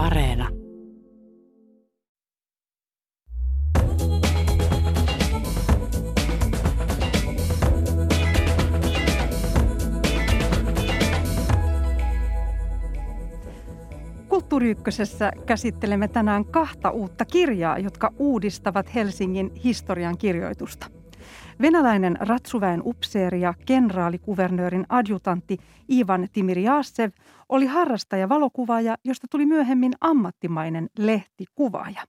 Areena. Kulttuuri käsittelemme tänään kahta uutta kirjaa, jotka uudistavat Helsingin historian kirjoitusta. Venäläinen ratsuväen upseeri ja kenraalikuvernöörin adjutantti Ivan Timirjassev oli harrastaja valokuvaaja, josta tuli myöhemmin ammattimainen lehtikuvaaja.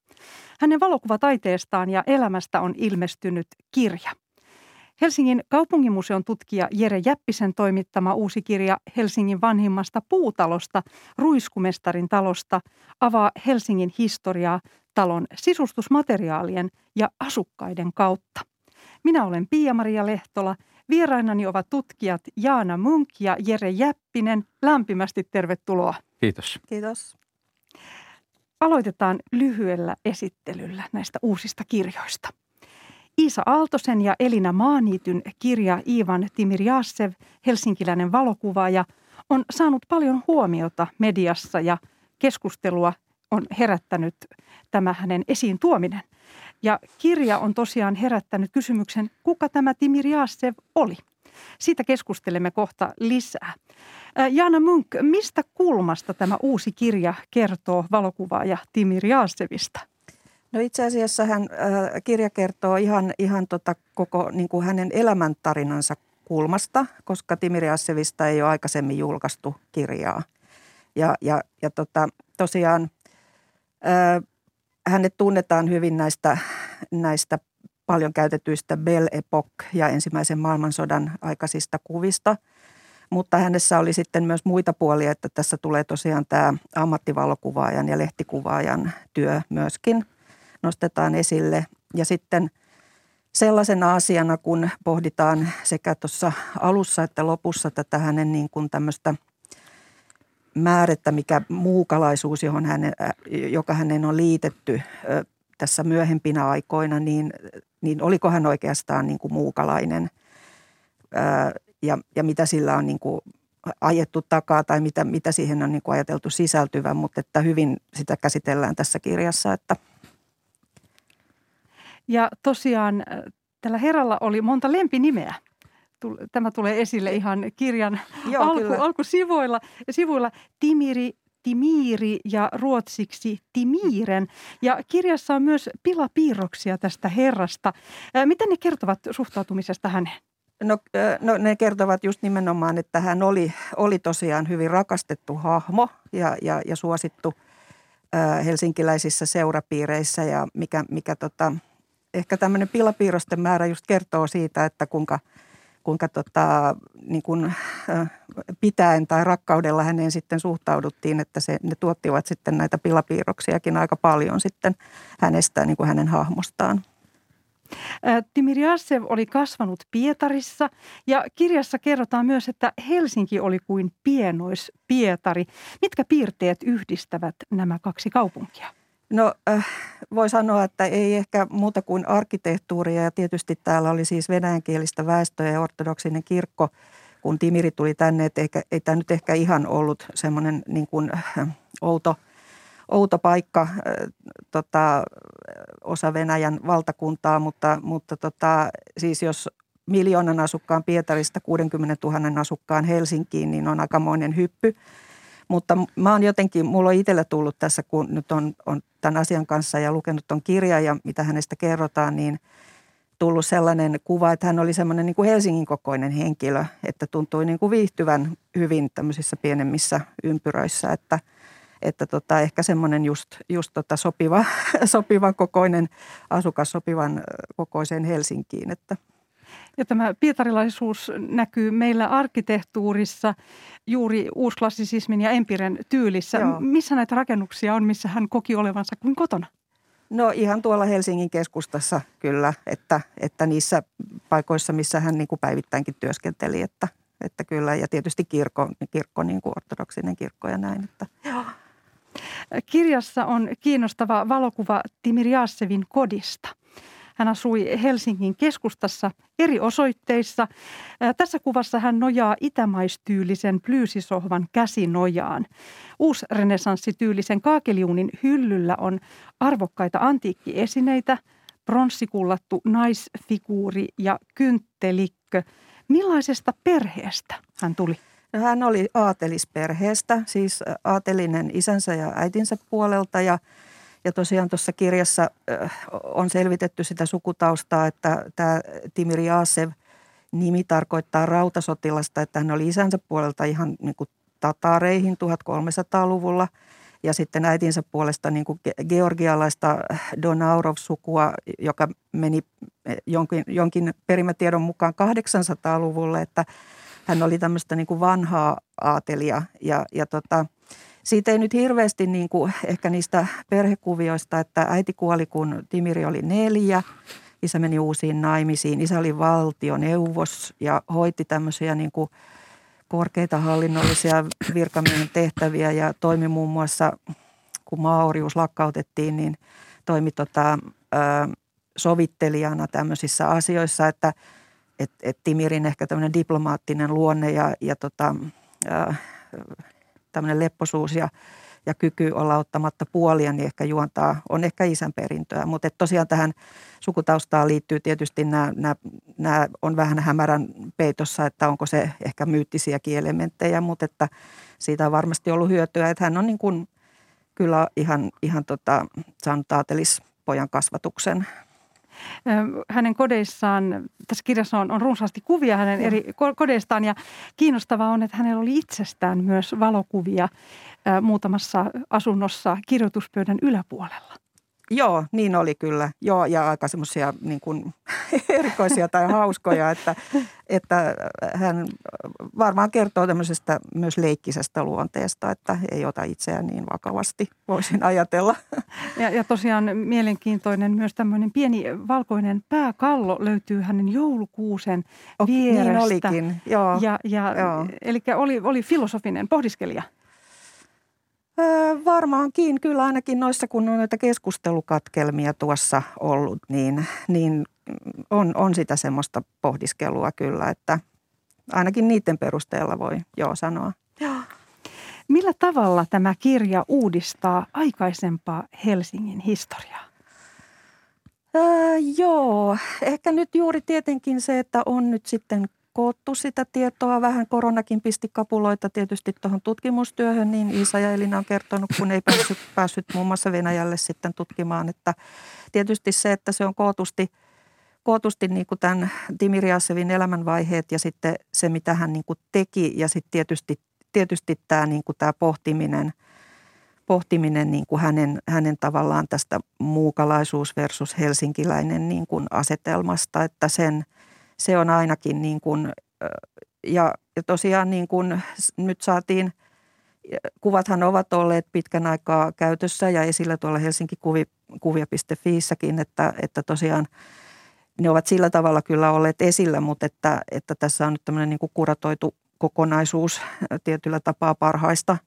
Hänen valokuvataiteestaan ja elämästä on ilmestynyt kirja. Helsingin kaupungimuseon tutkija Jere Jäppisen toimittama uusi kirja Helsingin vanhimmasta puutalosta, Ruiskumestarin talosta, avaa Helsingin historiaa talon sisustusmateriaalien ja asukkaiden kautta. Minä olen Pia-Maria Lehtola. Vierainani ovat tutkijat Jaana Munk ja Jere Jäppinen. Lämpimästi tervetuloa. Kiitos. Kiitos. Aloitetaan lyhyellä esittelyllä näistä uusista kirjoista. Iisa Aaltosen ja Elina Maaniityn kirja Ivan Timirjassev, helsinkiläinen valokuvaaja, on saanut paljon huomiota mediassa ja keskustelua on herättänyt tämä hänen esiin tuominen. Ja kirja on tosiaan herättänyt kysymyksen, kuka tämä Timirjassev oli. Siitä keskustelemme kohta lisää. Jaana Munk, mistä kulmasta tämä uusi kirja kertoo valokuvaaja Timirjassevista? No itse asiassa hän, äh, kirja kertoo ihan, ihan tota koko niin kuin hänen elämäntarinansa kulmasta, koska Timiri Assevista ei ole aikaisemmin julkaistu kirjaa. Ja, ja, ja tota, tosiaan äh, hänet tunnetaan hyvin näistä, näistä paljon käytetyistä Belle Epoque ja ensimmäisen maailmansodan aikaisista kuvista. Mutta hänessä oli sitten myös muita puolia, että tässä tulee tosiaan tämä ammattivalokuvaajan ja lehtikuvaajan työ myöskin – nostetaan esille. Ja sitten sellaisena asiana, kun pohditaan sekä tuossa alussa että lopussa tätä hänen niin kuin tämmöistä määrettä, mikä muukalaisuus, johon hänen, joka hänen on liitetty tässä myöhempinä aikoina, niin, niin oliko hän oikeastaan niin kuin muukalainen ja, ja mitä sillä on niin kuin ajettu takaa tai mitä, mitä siihen on niin kuin ajateltu sisältyvän, mutta että hyvin sitä käsitellään tässä kirjassa, että – ja tosiaan äh, tällä herralla oli monta lempinimeä. Tämä tulee esille ihan kirjan Joo, alku, alkusivuilla. Sivuilla Timiri, Timiiri ja ruotsiksi Timiiren. Ja kirjassa on myös pilapiirroksia tästä herrasta. Miten ne kertovat suhtautumisesta häneen? No, no ne kertovat just nimenomaan, että hän oli, oli tosiaan hyvin rakastettu hahmo ja, ja, ja suosittu helsinkiläisissä seurapiireissä ja mikä, mikä tota, ehkä tämmöinen pilapiirrosten määrä just kertoo siitä, että kuinka, kuinka tota, niin kuin, pitäen tai rakkaudella häneen sitten suhtauduttiin, että se, ne tuottivat sitten näitä pilapiirroksiakin aika paljon sitten hänestä, niin kuin hänen hahmostaan. Timirjassev oli kasvanut Pietarissa ja kirjassa kerrotaan myös, että Helsinki oli kuin pienois Pietari. Mitkä piirteet yhdistävät nämä kaksi kaupunkia? No äh, voi sanoa, että ei ehkä muuta kuin arkkitehtuuria. Ja tietysti täällä oli siis venäjänkielistä väestöä ja ortodoksinen kirkko, kun Timiri tuli tänne, että eikä, ei tämä nyt ehkä ihan ollut semmoinen niin kuin, äh, outo, outo paikka, äh, tota, osa Venäjän valtakuntaa, mutta, mutta tota, siis jos miljoonan asukkaan Pietarista 60 000 asukkaan Helsinkiin, niin on aikamoinen hyppy. Mutta mä oon jotenkin, mulla on itsellä tullut tässä, kun nyt on, on tämän asian kanssa ja lukenut ton kirja ja mitä hänestä kerrotaan, niin tullut sellainen kuva, että hän oli semmoinen niin kuin Helsingin kokoinen henkilö, että tuntui niin kuin viihtyvän hyvin tämmöisissä pienemmissä ympyröissä, että, että tota, ehkä semmoinen just, just tota sopiva, sopivan kokoinen asukas sopivan kokoiseen Helsinkiin, että – ja tämä pietarilaisuus näkyy meillä arkkitehtuurissa juuri uusklassisismin ja empiren tyylissä. Joo. Missä näitä rakennuksia on, missä hän koki olevansa kuin kotona? No ihan tuolla Helsingin keskustassa kyllä, että, että niissä paikoissa, missä hän niin kuin päivittäinkin työskenteli, että, että kyllä. Ja tietysti kirkko, kirkko niin kuin ortodoksinen kirkko ja näin. Että. Joo. Kirjassa on kiinnostava valokuva Timir Jassevin kodista – Hän asui Helsingin keskustassa eri osoitteissa. Tässä kuvassa hän nojaa itämaistyylisen plyysisohvan käsinojaan. Uusrenessanssityylisen kaakeliunin hyllyllä on arvokkaita antiikkiesineitä, pronssikullattu naisfiguuri ja kynttelikkö. Millaisesta perheestä hän tuli? Hän oli aatelisperheestä, siis aatelinen isänsä ja äitinsä puolelta ja, ja tosiaan tuossa kirjassa on selvitetty sitä sukutaustaa, että tämä Timiri Jaasev nimi tarkoittaa rautasotilasta, että hän oli isänsä puolelta ihan niin kuin tatareihin 1300-luvulla ja sitten äitinsä puolesta niin kuin georgialaista Donaurov-sukua, joka meni jonkin, jonkin perimätiedon mukaan 800-luvulle, että – hän oli tämmöistä niin kuin vanhaa aatelia. Ja, ja tota, siitä ei nyt hirveästi niin kuin ehkä niistä perhekuvioista, että äiti kuoli kun Timiri oli neljä, isä meni uusiin naimisiin, isä oli valtioneuvos ja hoiti tämmöisiä niin kuin korkeita hallinnollisia virkamiehen tehtäviä ja toimi muun muassa, kun maaorjuus lakkautettiin, niin toimi tota, ö, sovittelijana tämmöisissä asioissa, että – että et Timirin ehkä tämmöinen diplomaattinen luonne ja, ja tota, tämmöinen lepposuus ja, ja kyky olla ottamatta puolia, niin ehkä juontaa, on ehkä isän perintöä. Mutta tosiaan tähän sukutaustaan liittyy tietysti nämä, nämä, nämä on vähän hämärän peitossa, että onko se ehkä myyttisiäkin elementtejä, mutta että siitä on varmasti ollut hyötyä, että hän on niin kuin kyllä ihan, ihan tota, saanut aatelispojan kasvatuksen – hänen kodeissaan, tässä kirjassa on, on runsaasti kuvia hänen eri kodeistaan ja kiinnostavaa on, että hänellä oli itsestään myös valokuvia muutamassa asunnossa kirjoituspöydän yläpuolella. Joo, niin oli kyllä. Joo, ja aika semmoisia niin kuin, erikoisia tai hauskoja, että, että hän varmaan kertoo tämmöisestä myös leikkisestä luonteesta, että ei ota itseään niin vakavasti, voisin ajatella. Ja, ja tosiaan mielenkiintoinen myös tämmöinen pieni valkoinen pääkallo löytyy hänen joulukuusen vierestä. Niin olikin, joo. Ja, ja, joo. Eli oli, oli filosofinen pohdiskelija. Öö, varmaankin, kyllä ainakin noissa, kun on näitä keskustelukatkelmia tuossa ollut, niin, niin on, on sitä semmoista pohdiskelua kyllä, että ainakin niiden perusteella voi joo sanoa. Joo. Millä tavalla tämä kirja uudistaa aikaisempaa Helsingin historiaa? Öö, joo, ehkä nyt juuri tietenkin se, että on nyt sitten koottu sitä tietoa. Vähän koronakin pisti kapuloita tietysti tuohon tutkimustyöhön, niin Iisa ja Elina on kertonut, kun ei päässyt, päässyt muun muassa Venäjälle sitten tutkimaan. Että tietysti se, että se on kootusti, kootusti niin kuin tämän Dimiriasevin elämänvaiheet ja sitten se, mitä hän niin kuin teki ja sitten tietysti, tietysti tämä, niin kuin tämä pohtiminen – pohtiminen niin kuin hänen, hänen tavallaan tästä muukalaisuus versus helsinkiläinen niin kuin asetelmasta, että sen – se on ainakin niin kuin, ja, ja tosiaan niin kuin nyt saatiin, kuvathan ovat olleet pitkän aikaa käytössä ja esillä tuolla Helsinki kuvia.fiissäkin, että, että tosiaan ne ovat sillä tavalla kyllä olleet esillä, mutta että, että tässä on nyt tämmöinen niin kuin kuratoitu kokonaisuus tietyllä tapaa parhaista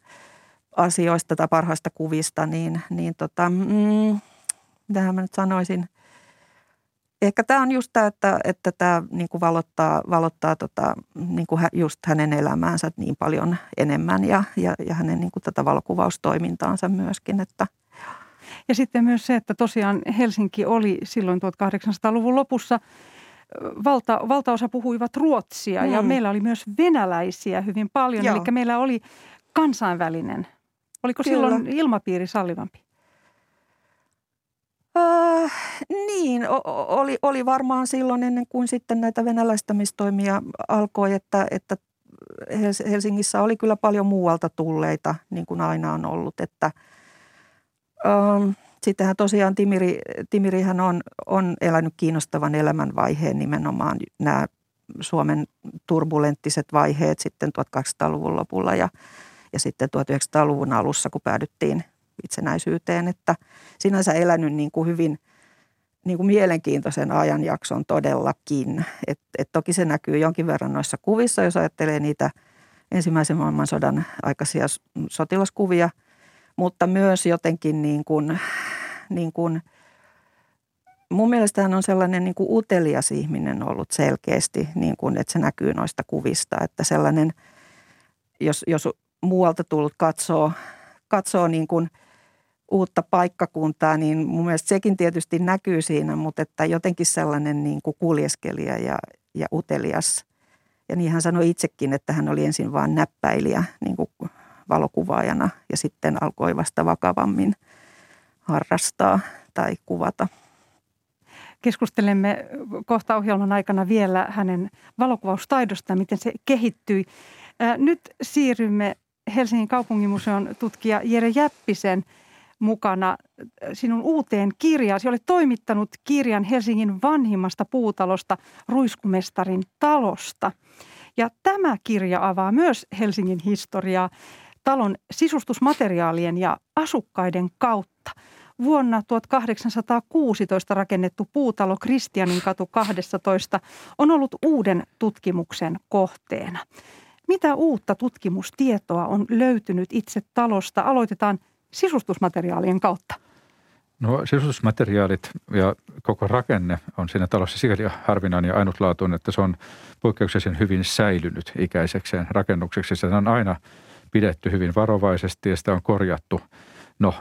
asioista tai parhaista kuvista, niin, niin tota, mm, mitähän mä nyt sanoisin – ehkä tämä on just tämä, että, että tämä niin kuin valottaa, valottaa tota, niin kuin just hänen elämäänsä niin paljon enemmän ja, ja, ja hänen niin kuin tätä valokuvaustoimintaansa myöskin. Että. Ja sitten myös se, että tosiaan Helsinki oli silloin 1800-luvun lopussa valta, valtaosa puhuivat ruotsia mm. ja meillä oli myös venäläisiä hyvin paljon. Joo. Eli meillä oli kansainvälinen. Oliko Kyllä. silloin ilmapiiri sallivampi? Äh, niin, oli, oli varmaan silloin ennen kuin sitten näitä venäläistämistoimia alkoi, että, että Helsingissä oli kyllä paljon muualta tulleita, niin kuin aina on ollut. Että, ähm, sittenhän tosiaan Timiri, Timirihän on, on elänyt kiinnostavan elämänvaiheen nimenomaan nämä Suomen turbulenttiset vaiheet sitten 1800-luvun lopulla ja, ja sitten 1900-luvun alussa, kun päädyttiin itsenäisyyteen, että sinänsä elänyt niin kuin hyvin niin kuin mielenkiintoisen ajanjakson todellakin. Et, et toki se näkyy jonkin verran noissa kuvissa, jos ajattelee niitä ensimmäisen maailmansodan aikaisia sotilaskuvia, mutta myös jotenkin niin kuin, niin kuin mun mielestä hän on sellainen niin kuin utelias ihminen ollut selkeästi, niin kuin, että se näkyy noista kuvista. Että sellainen, jos, jos muualta tullut katsoo, katsoo niin kuin uutta paikkakuntaa, niin mun mielestä sekin tietysti näkyy siinä, mutta että jotenkin sellainen niin kuin kuljeskelija ja, ja utelias. Ja niin hän sanoi itsekin, että hän oli ensin vain näppäilijä niin kuin valokuvaajana ja sitten alkoi vasta vakavammin harrastaa tai kuvata. Keskustelemme kohta ohjelman aikana vielä hänen valokuvaustaidosta, miten se kehittyi. Nyt siirrymme Helsingin kaupunginmuseon tutkija Jere Jäppisen mukana sinun uuteen kirjaan. Olet toimittanut kirjan Helsingin vanhimmasta puutalosta, Ruiskumestarin talosta. Ja tämä kirja avaa myös Helsingin historiaa talon sisustusmateriaalien ja asukkaiden kautta. Vuonna 1816 rakennettu puutalo Kristianin katu 12 on ollut uuden tutkimuksen kohteena. Mitä uutta tutkimustietoa on löytynyt itse talosta? Aloitetaan sisustusmateriaalien kautta. No sisustusmateriaalit ja koko rakenne on siinä talossa sikäli harvinainen ja ainutlaatuinen, että se on poikkeuksellisen hyvin säilynyt ikäisekseen rakennukseksi. Se on aina pidetty hyvin varovaisesti ja sitä on korjattu no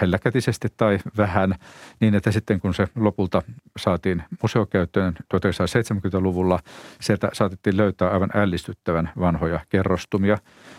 helläkätisesti tai vähän niin, että sitten kun se lopulta saatiin museokäyttöön 1970-luvulla, sieltä saatettiin löytää aivan ällistyttävän vanhoja kerrostumia.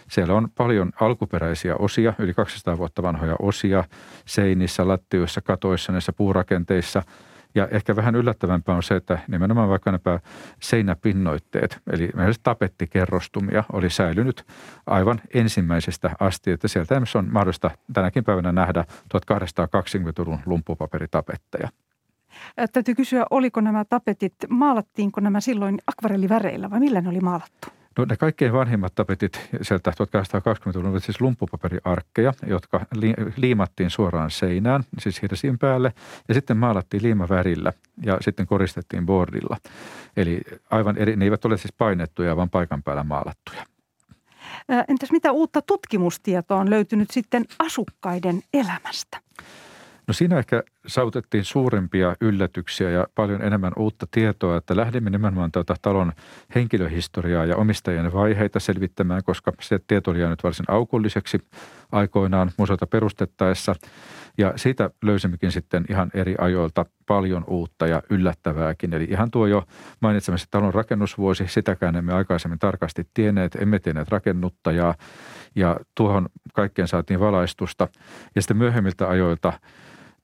Siellä on paljon alkuperäisiä osia, yli 200 vuotta vanhoja osia seinissä, lattioissa, katoissa, näissä puurakenteissa – ja ehkä vähän yllättävämpää on se, että nimenomaan vaikka nämä seinäpinnoitteet, eli tapettikerrostumia, oli säilynyt aivan ensimmäisestä asti, että sieltä on mahdollista tänäkin päivänä nähdä 1220-luvun lumpupaperitapetteja. Täytyy kysyä, oliko nämä tapetit, maalattiinko nämä silloin akvarelliväreillä vai millä ne oli maalattu? No ne kaikkein vanhimmat tapetit sieltä 1820-luvulta olivat siis lumppupaperiarkkeja, jotka li- liimattiin suoraan seinään, siis hirsien päälle, ja sitten maalattiin liimavärillä ja sitten koristettiin bordilla. Eli aivan eri, ne eivät ole siis painettuja, vaan paikan päällä maalattuja. Entäs mitä uutta tutkimustietoa on löytynyt sitten asukkaiden elämästä? No siinä ehkä saavutettiin suurempia yllätyksiä ja paljon enemmän uutta tietoa, että lähdimme nimenomaan tuota talon henkilöhistoriaa ja omistajien vaiheita selvittämään, koska se tieto oli jäänyt varsin aukolliseksi aikoinaan museota perustettaessa. Ja siitä löysimmekin sitten ihan eri ajoilta paljon uutta ja yllättävääkin. Eli ihan tuo jo mainitsemassa talon rakennusvuosi, sitäkään emme aikaisemmin tarkasti tienneet, emme tienneet rakennuttajaa. Ja tuohon kaikkeen saatiin valaistusta. Ja sitten myöhemmiltä ajoilta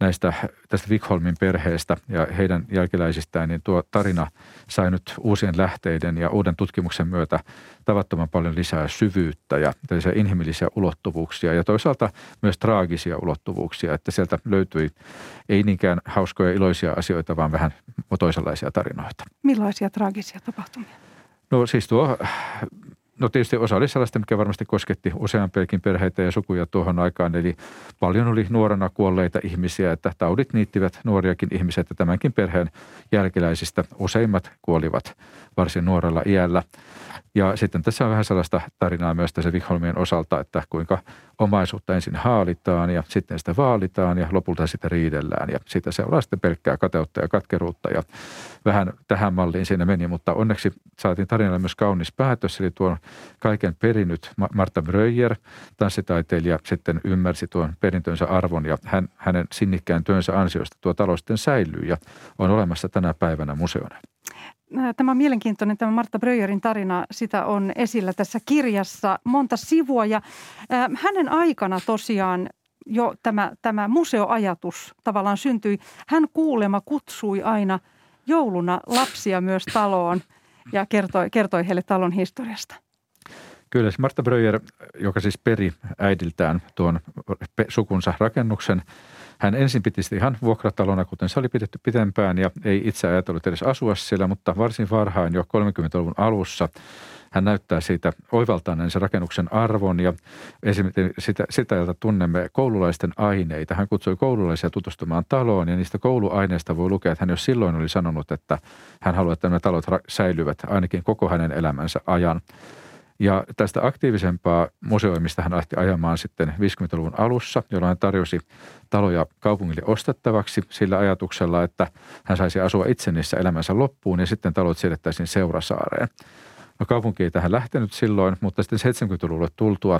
näistä, tästä Vikholmin perheestä ja heidän jälkeläisistään, niin tuo tarina sai nyt uusien lähteiden ja uuden tutkimuksen myötä tavattoman paljon lisää syvyyttä ja inhimillisiä ulottuvuuksia ja toisaalta myös traagisia ulottuvuuksia, että sieltä löytyi ei niinkään hauskoja iloisia asioita, vaan vähän toisenlaisia tarinoita. Millaisia traagisia tapahtumia? No siis tuo No tietysti osa oli sellaista, mikä varmasti kosketti useampiakin perheitä ja sukuja tuohon aikaan. Eli paljon oli nuorena kuolleita ihmisiä, että taudit niittivät nuoriakin ihmisiä, että tämänkin perheen jälkeläisistä useimmat kuolivat varsin nuorella iällä. Ja sitten tässä on vähän sellaista tarinaa myös tässä Vikholmien osalta, että kuinka omaisuutta ensin haalitaan ja sitten sitä vaalitaan ja lopulta sitä riidellään. Ja siitä seuraa sitten pelkkää kateutta ja katkeruutta ja vähän tähän malliin siinä meni, mutta onneksi saatiin tarinalla myös kaunis päätös, eli tuon kaiken perinyt Marta Bröjer, tanssitaiteilija, sitten ymmärsi tuon perintönsä arvon ja hän, hänen sinnikkään työnsä ansiosta tuo talo sitten säilyy ja on olemassa tänä päivänä museona. Tämä on mielenkiintoinen, tämä Martta Bröjerin tarina, sitä on esillä tässä kirjassa monta sivua ja hänen aikana tosiaan jo tämä, tämä museoajatus tavallaan syntyi. Hän kuulema kutsui aina jouluna lapsia myös taloon ja kertoi, kertoi heille talon historiasta. Kyllä, Martta Bröjer, joka siis peri äidiltään tuon sukunsa rakennuksen, hän ensin piti sitä ihan vuokratalona, kuten se oli pidetty pitempään ja ei itse ajatellut edes asua siellä, mutta varsin varhain jo 30-luvun alussa hän näyttää siitä oivaltaneen sen rakennuksen arvon ja esimerkiksi sitä, sitä, jota tunnemme koululaisten aineita. Hän kutsui koululaisia tutustumaan taloon ja niistä kouluaineista voi lukea, että hän jo silloin oli sanonut, että hän haluaa, että nämä talot säilyvät ainakin koko hänen elämänsä ajan. Ja tästä aktiivisempaa museoimista hän lähti ajamaan sitten 50-luvun alussa, jolloin hän tarjosi taloja kaupungille ostettavaksi sillä ajatuksella, että hän saisi asua itse niissä elämänsä loppuun ja sitten talot siirrettäisiin Seurasaareen. No kaupunki ei tähän lähtenyt silloin, mutta sitten 70-luvulle tultua,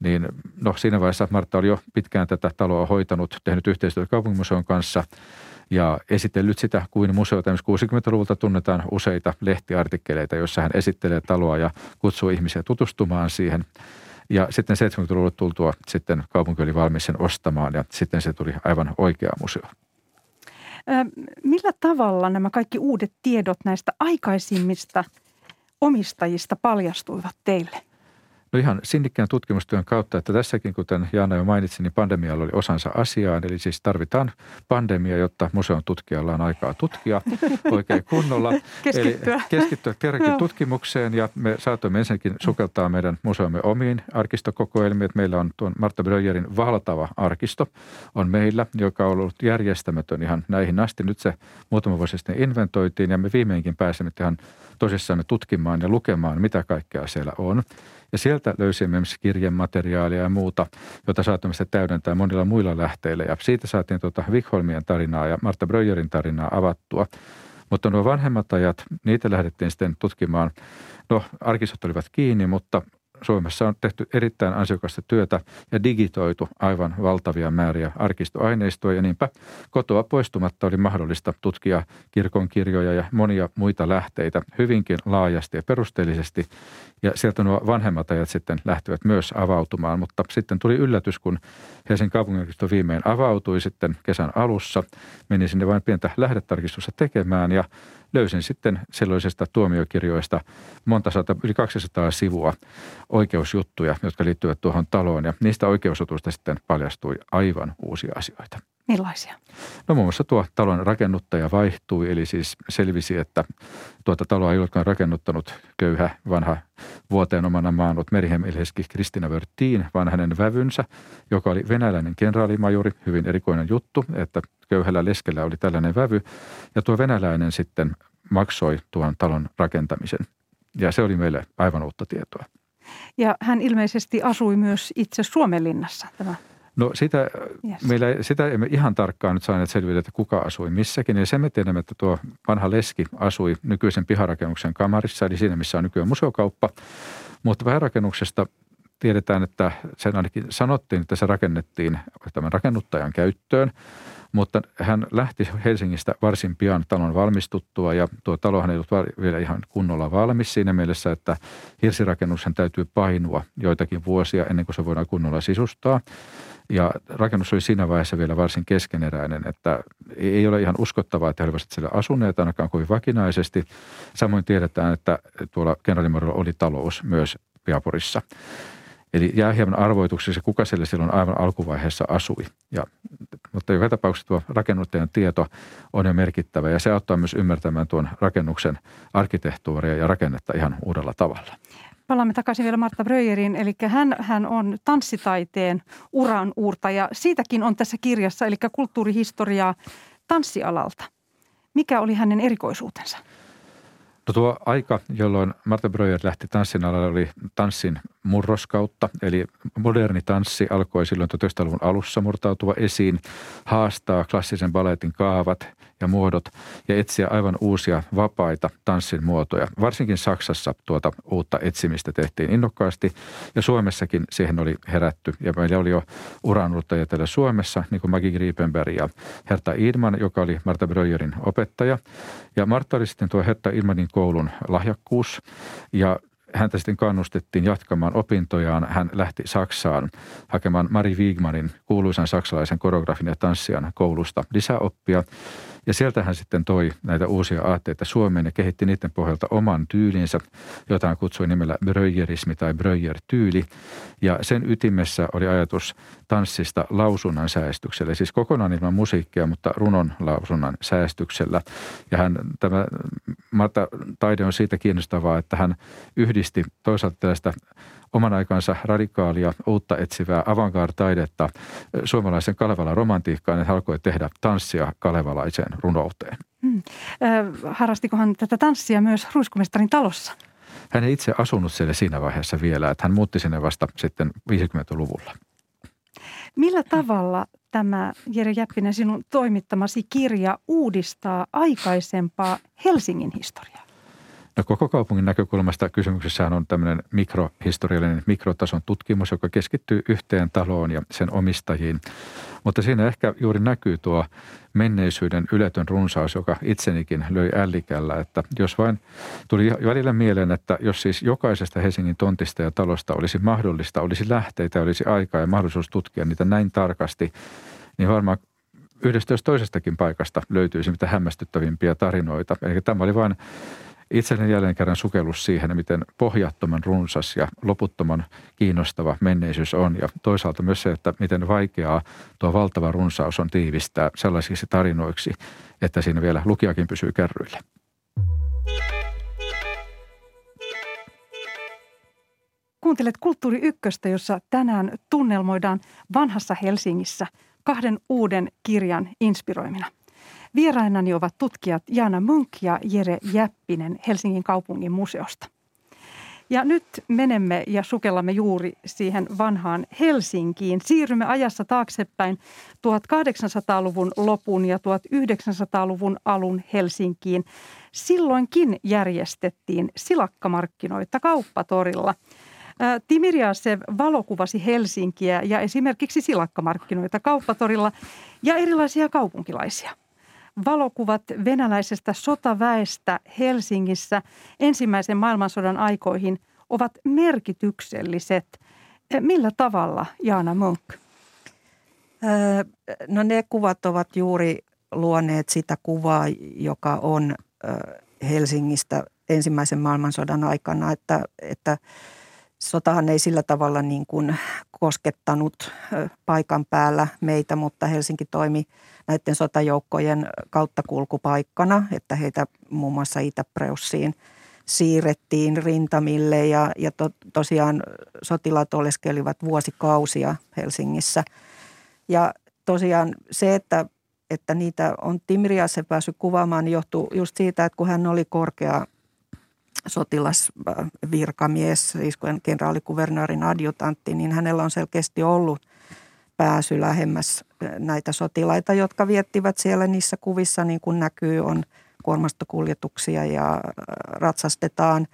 niin no siinä vaiheessa Martta oli jo pitkään tätä taloa hoitanut, tehnyt yhteistyötä kaupungimuseon kanssa ja esitellyt sitä kuin museo. 60-luvulta tunnetaan useita lehtiartikkeleita, joissa hän esittelee taloa ja kutsuu ihmisiä tutustumaan siihen. Ja sitten 70-luvulle tultua sitten kaupunki oli valmis sen ostamaan ja sitten se tuli aivan oikea museo. Millä tavalla nämä kaikki uudet tiedot näistä aikaisimmista omistajista paljastuivat teille? No ihan sinnikkään tutkimustyön kautta, että tässäkin, kuten Jaana jo mainitsi, niin pandemialla oli osansa asiaan. Eli siis tarvitaan pandemia, jotta museon tutkijalla on aikaa tutkia oikein kunnolla. keskittyä. Eli keskittyä kerrankin tutkimukseen ja me saatoimme ensinnäkin sukeltaa meidän museomme omiin arkistokokoelmiin. Että meillä on tuon Martta Bröjerin valtava arkisto on meillä, joka on ollut järjestämätön ihan näihin asti. Nyt se muutama vuosi sitten inventoitiin ja me viimeinkin pääsemme ihan tosissaan tutkimaan ja lukemaan, mitä kaikkea siellä on. Ja sieltä löysimme myös kirjemateriaalia ja muuta, jota saatamme täydentää monilla muilla lähteillä. Ja siitä saatiin tuota Wikholmien tarinaa ja Marta Bröjerin tarinaa avattua. Mutta nuo vanhemmat ajat, niitä lähdettiin sitten tutkimaan. No, arkistot olivat kiinni, mutta Suomessa on tehty erittäin ansiokasta työtä ja digitoitu aivan valtavia määriä arkistoaineistoa ja niinpä kotoa poistumatta oli mahdollista tutkia kirkon kirjoja ja monia muita lähteitä hyvinkin laajasti ja perusteellisesti. Ja sieltä nuo vanhemmat ajat sitten lähtivät myös avautumaan, mutta sitten tuli yllätys, kun Helsingin kaupunginarkisto viimein avautui sitten kesän alussa. Meni sinne vain pientä lähdetarkistusta tekemään ja löysin sitten silloisesta tuomiokirjoista monta sata, yli 200 sivua oikeusjuttuja, jotka liittyvät tuohon taloon. Ja niistä oikeusotuista sitten paljastui aivan uusia asioita. Millaisia? No muun muassa tuo talon rakennuttaja vaihtui, eli siis selvisi, että tuota taloa ei olekaan rakennuttanut köyhä vanha vuoteen omana maannut Merihem Ilheski Kristina Wörtiin, vaan hänen vävynsä, joka oli venäläinen kenraalimajuri, hyvin erikoinen juttu, että köyhällä leskellä oli tällainen vävy. Ja tuo venäläinen sitten maksoi tuon talon rakentamisen. Ja se oli meille aivan uutta tietoa. Ja hän ilmeisesti asui myös itse Suomenlinnassa, tämä No sitä, yes. meillä, sitä emme ihan tarkkaan nyt saaneet selville, että kuka asui missäkin. Ja sen me tiedämme, että tuo vanha leski asui nykyisen piharakennuksen kamarissa, eli siinä missä on nykyään museokauppa. Mutta vähärakennuksesta tiedetään, että sen ainakin sanottiin, että se rakennettiin tämän rakennuttajan käyttöön. Mutta hän lähti Helsingistä varsin pian talon valmistuttua ja tuo talohan ei ollut vielä ihan kunnolla valmis siinä mielessä, että hirsirakennuksen täytyy painua joitakin vuosia ennen kuin se voidaan kunnolla sisustaa. Ja rakennus oli siinä vaiheessa vielä varsin keskeneräinen, että ei ole ihan uskottavaa, että he olivat siellä asuneet ainakaan kovin vakinaisesti. Samoin tiedetään, että tuolla kenraalimorilla oli talous myös Piaporissa. Eli jää hieman arvoituksessa, kuka siellä silloin aivan alkuvaiheessa asui. Ja, mutta joka tapauksessa tuo rakennuttajan tieto on jo merkittävä ja se auttaa myös ymmärtämään tuon rakennuksen arkkitehtuuria ja rakennetta ihan uudella tavalla. Palaamme takaisin vielä Martta Bröjeriin, eli hän, hän on tanssitaiteen uran uurtaja. Siitäkin on tässä kirjassa, eli kulttuurihistoriaa tanssialalta. Mikä oli hänen erikoisuutensa? No tuo aika, jolloin Marta Breuer lähti tanssin alalle, oli tanssin murroskautta. Eli moderni tanssi alkoi silloin 1900-luvun alussa murtautua esiin, haastaa klassisen baletin kaavat ja muodot ja etsiä aivan uusia vapaita tanssin muotoja. Varsinkin Saksassa tuota uutta etsimistä tehtiin innokkaasti ja Suomessakin siihen oli herätty. Ja meillä oli jo uranuluttajia täällä Suomessa, niin kuin Maggie Griepenberg ja Herta Idman, joka oli Marta Breuerin opettaja. Ja Marta oli sitten tuo Herta Idmanin koulun lahjakkuus ja häntä sitten kannustettiin jatkamaan opintojaan. Hän lähti Saksaan hakemaan Mari Wigmanin kuuluisan saksalaisen koreografin ja tanssijan koulusta lisäoppia. Ja sieltä hän sitten toi näitä uusia aatteita Suomeen ja kehitti niiden pohjalta oman tyylinsä, jota hän kutsui nimellä Bröjerismi tai Bröjer-tyyli. Ja sen ytimessä oli ajatus tanssista lausunnan säästyksellä, siis kokonaan ilman musiikkia, mutta runon lausunnan säästyksellä. Ja hän, tämä Marta taide on siitä kiinnostavaa, että hän yhdisti toisaalta tällaista oman aikansa radikaalia, uutta etsivää avantgarde-taidetta suomalaisen Kalevalan romantiikkaan, hän alkoi tehdä tanssia kalevalaiseen runouteen. Hmm. Äh, harrastikohan tätä tanssia myös Ruiskumestarin talossa? hän ei itse asunut siellä siinä vaiheessa vielä, että hän muutti sinne vasta sitten 50-luvulla. Millä tavalla tämä Jere Jäppinen sinun toimittamasi kirja uudistaa aikaisempaa Helsingin historiaa? No koko kaupungin näkökulmasta kysymyksessä on tämmöinen mikrohistoriallinen mikrotason tutkimus, joka keskittyy yhteen taloon ja sen omistajiin. Mutta siinä ehkä juuri näkyy tuo menneisyyden yletön runsaus, joka itsenikin löi ällikällä, että jos vain tuli välillä mieleen, että jos siis jokaisesta Helsingin tontista ja talosta olisi mahdollista, olisi lähteitä, olisi aikaa ja mahdollisuus tutkia niitä näin tarkasti, niin varmaan yhdestä jos toisestakin paikasta löytyisi mitä hämmästyttävimpiä tarinoita. Eli tämä oli vain itselleni jälleen kerran sukellus siihen, miten pohjattoman runsas ja loputtoman kiinnostava menneisyys on. Ja toisaalta myös se, että miten vaikeaa tuo valtava runsaus on tiivistää sellaisiksi tarinoiksi, että siinä vielä lukijakin pysyy kärryillä. Kuuntelet Kulttuuri Ykköstä, jossa tänään tunnelmoidaan vanhassa Helsingissä kahden uuden kirjan inspiroimina – Vierainani ovat tutkijat Jaana Munk ja Jere Jäppinen Helsingin kaupungin museosta. Ja nyt menemme ja sukellamme juuri siihen vanhaan Helsinkiin. Siirrymme ajassa taaksepäin 1800-luvun lopun ja 1900-luvun alun Helsinkiin. Silloinkin järjestettiin silakkamarkkinoita kauppatorilla. Timiriasev valokuvasi Helsinkiä ja esimerkiksi silakkamarkkinoita kauppatorilla ja erilaisia kaupunkilaisia valokuvat venäläisestä sotaväestä Helsingissä ensimmäisen maailmansodan aikoihin ovat merkitykselliset. Millä tavalla, Jaana Munk? No ne kuvat ovat juuri luoneet sitä kuvaa, joka on Helsingistä ensimmäisen maailmansodan aikana, että, että sotahan ei sillä tavalla niin kuin koskettanut paikan päällä meitä, mutta Helsinki toimi – näiden sotajoukkojen kauttakulkupaikkana, että heitä muun muassa Itäpreussiin siirrettiin rintamille ja, ja to, tosiaan sotilaat oleskelivat vuosikausia Helsingissä. Ja tosiaan se, että, että niitä on Timriasse päässyt kuvaamaan, niin johtuu just siitä, että kun hän oli korkea sotilasvirkamies, siis kenraalikuvernöörin adjutantti, niin hänellä on selkeästi ollut pääsy lähemmäs näitä sotilaita, jotka viettivät siellä niissä kuvissa, niin kuin näkyy, on kuormastokuljetuksia ja ratsastetaan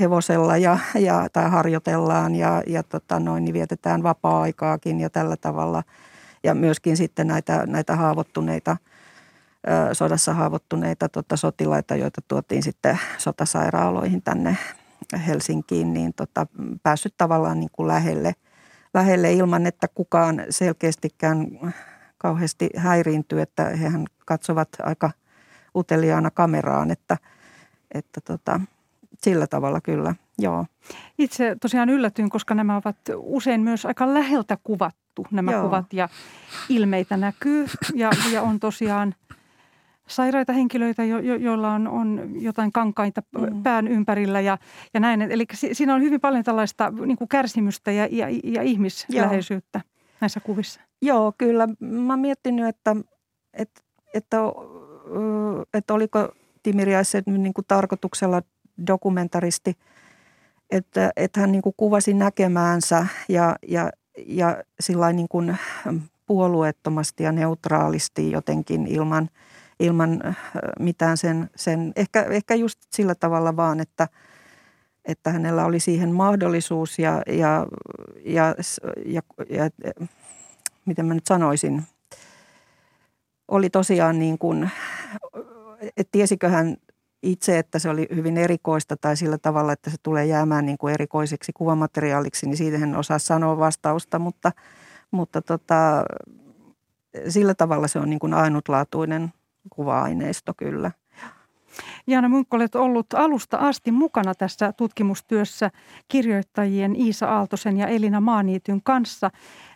hevosella ja, ja, tai harjoitellaan ja, ja tota noin, niin vietetään vapaa-aikaakin ja tällä tavalla. Ja myöskin sitten näitä, näitä haavoittuneita, sodassa haavoittuneita tota, sotilaita, joita tuotiin sitten sotasairaaloihin tänne Helsinkiin, niin tota, päässyt tavallaan niin kuin lähelle – lähelle ilman, että kukaan selkeästikään kauheasti häiriintyy, että hehän katsovat aika uteliaana kameraan, että, että tota, sillä tavalla kyllä, joo. Itse tosiaan yllätyin, koska nämä ovat usein myös aika läheltä kuvattu, nämä joo. kuvat ja ilmeitä näkyy ja, ja on tosiaan – sairaita henkilöitä, jo, jo, joilla on, on jotain kankaita mm. pään ympärillä ja, ja näin. Eli siinä on hyvin paljon tällaista niin kuin kärsimystä ja, ja, ja ihmisläheisyyttä Joo. näissä kuvissa. Joo, kyllä. Mä oon miettinyt, että, että, että, että oliko Timiriäisen niin kuin tarkoituksella dokumentaristi, että, että hän niin kuin kuvasi näkemäänsä ja, ja, ja sillä niin kuin puolueettomasti ja neutraalisti jotenkin ilman – ilman äh, mitään sen, sen ehkä, ehkä just sillä tavalla vaan, että, että hänellä oli siihen mahdollisuus ja, ja, ja, ja, ja miten mä nyt sanoisin, oli tosiaan niin kuin, että tiesikö hän itse, että se oli hyvin erikoista tai sillä tavalla, että se tulee jäämään niin kuin erikoiseksi kuvamateriaaliksi, niin siitä en osaa sanoa vastausta, mutta, mutta tota, sillä tavalla se on niin kuin ainutlaatuinen kuva-aineisto kyllä. Jaana Munkko, olet ollut alusta asti mukana tässä tutkimustyössä kirjoittajien Iisa Aaltosen ja Elina Maaniityn kanssa.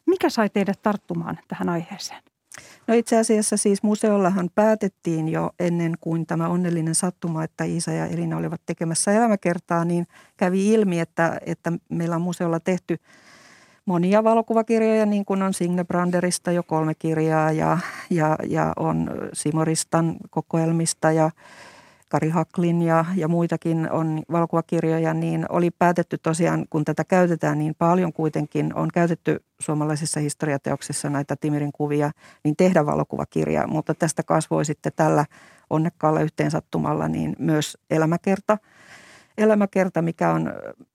Mikä sai teidät tarttumaan tähän aiheeseen? No itse asiassa siis museollahan päätettiin jo ennen kuin tämä onnellinen sattuma, että Iisa ja Elina olivat tekemässä elämäkertaa, niin kävi ilmi, että, että meillä on museolla tehty – monia valokuvakirjoja, niin kuin on Signe Branderista jo kolme kirjaa ja, ja, ja on Simoristan kokoelmista ja Kari Haklin ja, ja muitakin on valokuvakirjoja, niin oli päätetty tosiaan, kun tätä käytetään niin paljon kuitenkin, on käytetty suomalaisissa historiateoksissa näitä Timirin kuvia, niin tehdä valokuvakirja. Mutta tästä kasvoi sitten tällä onnekkaalla yhteensattumalla niin myös elämäkerta. Elämäkerta, mikä on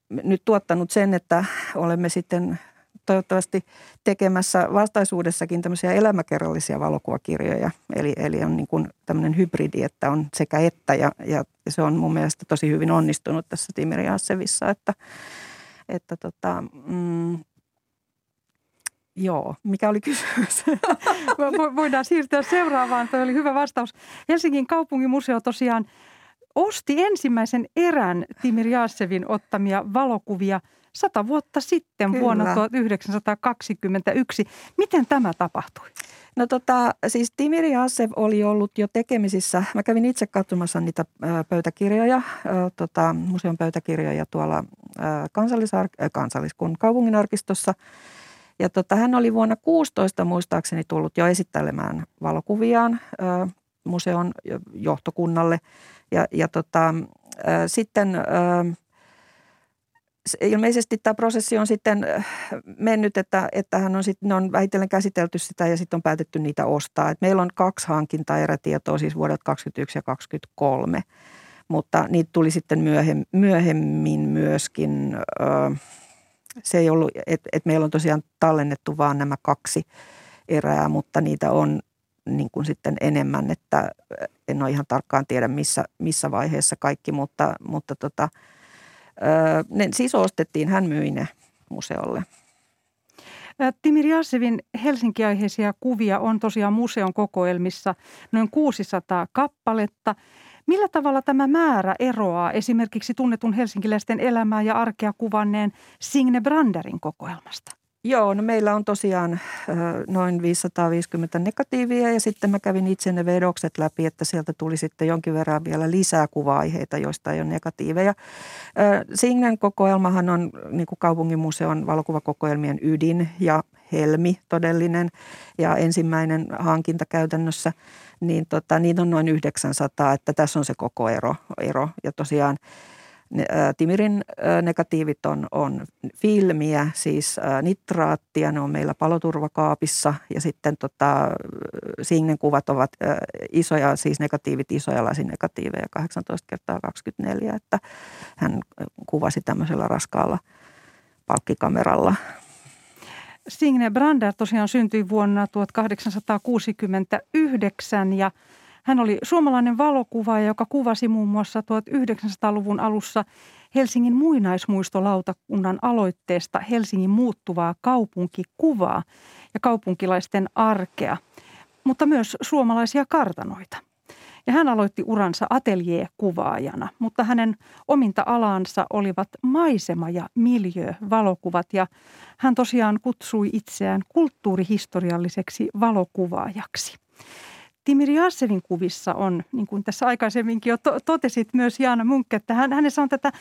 nyt tuottanut sen, että olemme sitten toivottavasti tekemässä vastaisuudessakin tämmöisiä elämäkerrallisia valokuvakirjoja. Eli, eli on niin kuin tämmöinen hybridi, että on sekä että ja, ja se on mun mielestä tosi hyvin onnistunut tässä Timiri Assevissa, että, että tota, mm, Joo, mikä oli kysymys? Voidaan siirtyä seuraavaan, tuo oli hyvä vastaus. Helsingin kaupungimuseo tosiaan osti ensimmäisen erän Timir Jassevin ottamia valokuvia – sata vuotta sitten Kyllä. vuonna 1921. Miten tämä tapahtui? No tota, siis Timiri Assev oli ollut jo tekemisissä. Mä kävin itse katsomassa niitä pöytäkirjoja, tota, museon pöytäkirjoja tuolla kansallisar- äh, kansalliskun kaupunginarkistossa. Ja tota, hän oli vuonna 16 muistaakseni tullut jo esittelemään valokuviaan museon johtokunnalle. Ja, ja tota, sitten ilmeisesti tämä prosessi on sitten äh, mennyt, että, että hän on sitten, ne on vähitellen käsitelty sitä ja sitten on päätetty niitä ostaa. Et meillä on kaksi hankintaa erätietoa siis vuodelta 2021 ja 2023, mutta niitä tuli sitten myöhemmin, myöhemmin myöskin. Se ei ollut, että et meillä on tosiaan tallennettu vaan nämä kaksi erää, mutta niitä on niin kuin sitten enemmän, että en ole ihan tarkkaan tiedä missä, missä vaiheessa kaikki, mutta, mutta tota – ne siis ostettiin, hän myi ne museolle. Timir Jassevin Helsinki-aiheisia kuvia on tosiaan museon kokoelmissa noin 600 kappaletta. Millä tavalla tämä määrä eroaa esimerkiksi tunnetun helsinkiläisten elämää ja arkea kuvanneen Signe Branderin kokoelmasta? Joo, no meillä on tosiaan noin 550 negatiivia ja sitten mä kävin itse ne vedokset läpi, että sieltä tuli sitten jonkin verran vielä lisää kuva-aiheita, joista ei ole negatiiveja. Signen kokoelmahan on niin kuin kaupunginmuseon valokuvakokoelmien ydin ja helmi todellinen ja ensimmäinen hankinta käytännössä, niin tota, niitä on noin 900, että tässä on se koko ero. ero. Ja tosiaan Timirin negatiivit on, on filmiä, siis nitraattia, ne on meillä paloturvakaapissa ja sitten tota, Signen kuvat ovat isoja, siis negatiivit, isoja lasinegatiiveja, 18 kertaa 24, että hän kuvasi tämmöisellä raskaalla palkkikameralla. Signe Brander tosiaan syntyi vuonna 1869 ja hän oli suomalainen valokuvaaja, joka kuvasi muun muassa 1900-luvun alussa Helsingin muinaismuistolautakunnan aloitteesta Helsingin muuttuvaa kaupunkikuvaa ja kaupunkilaisten arkea, mutta myös suomalaisia kartanoita. Ja hän aloitti uransa ateljee-kuvaajana, mutta hänen ominta alansa olivat maisema- ja miljö-valokuvat ja hän tosiaan kutsui itseään kulttuurihistorialliseksi valokuvaajaksi. Timir Jassevin kuvissa on, niin kuin tässä aikaisemminkin jo to- totesit myös Jaana Munkke, että hän, hänessä on tätä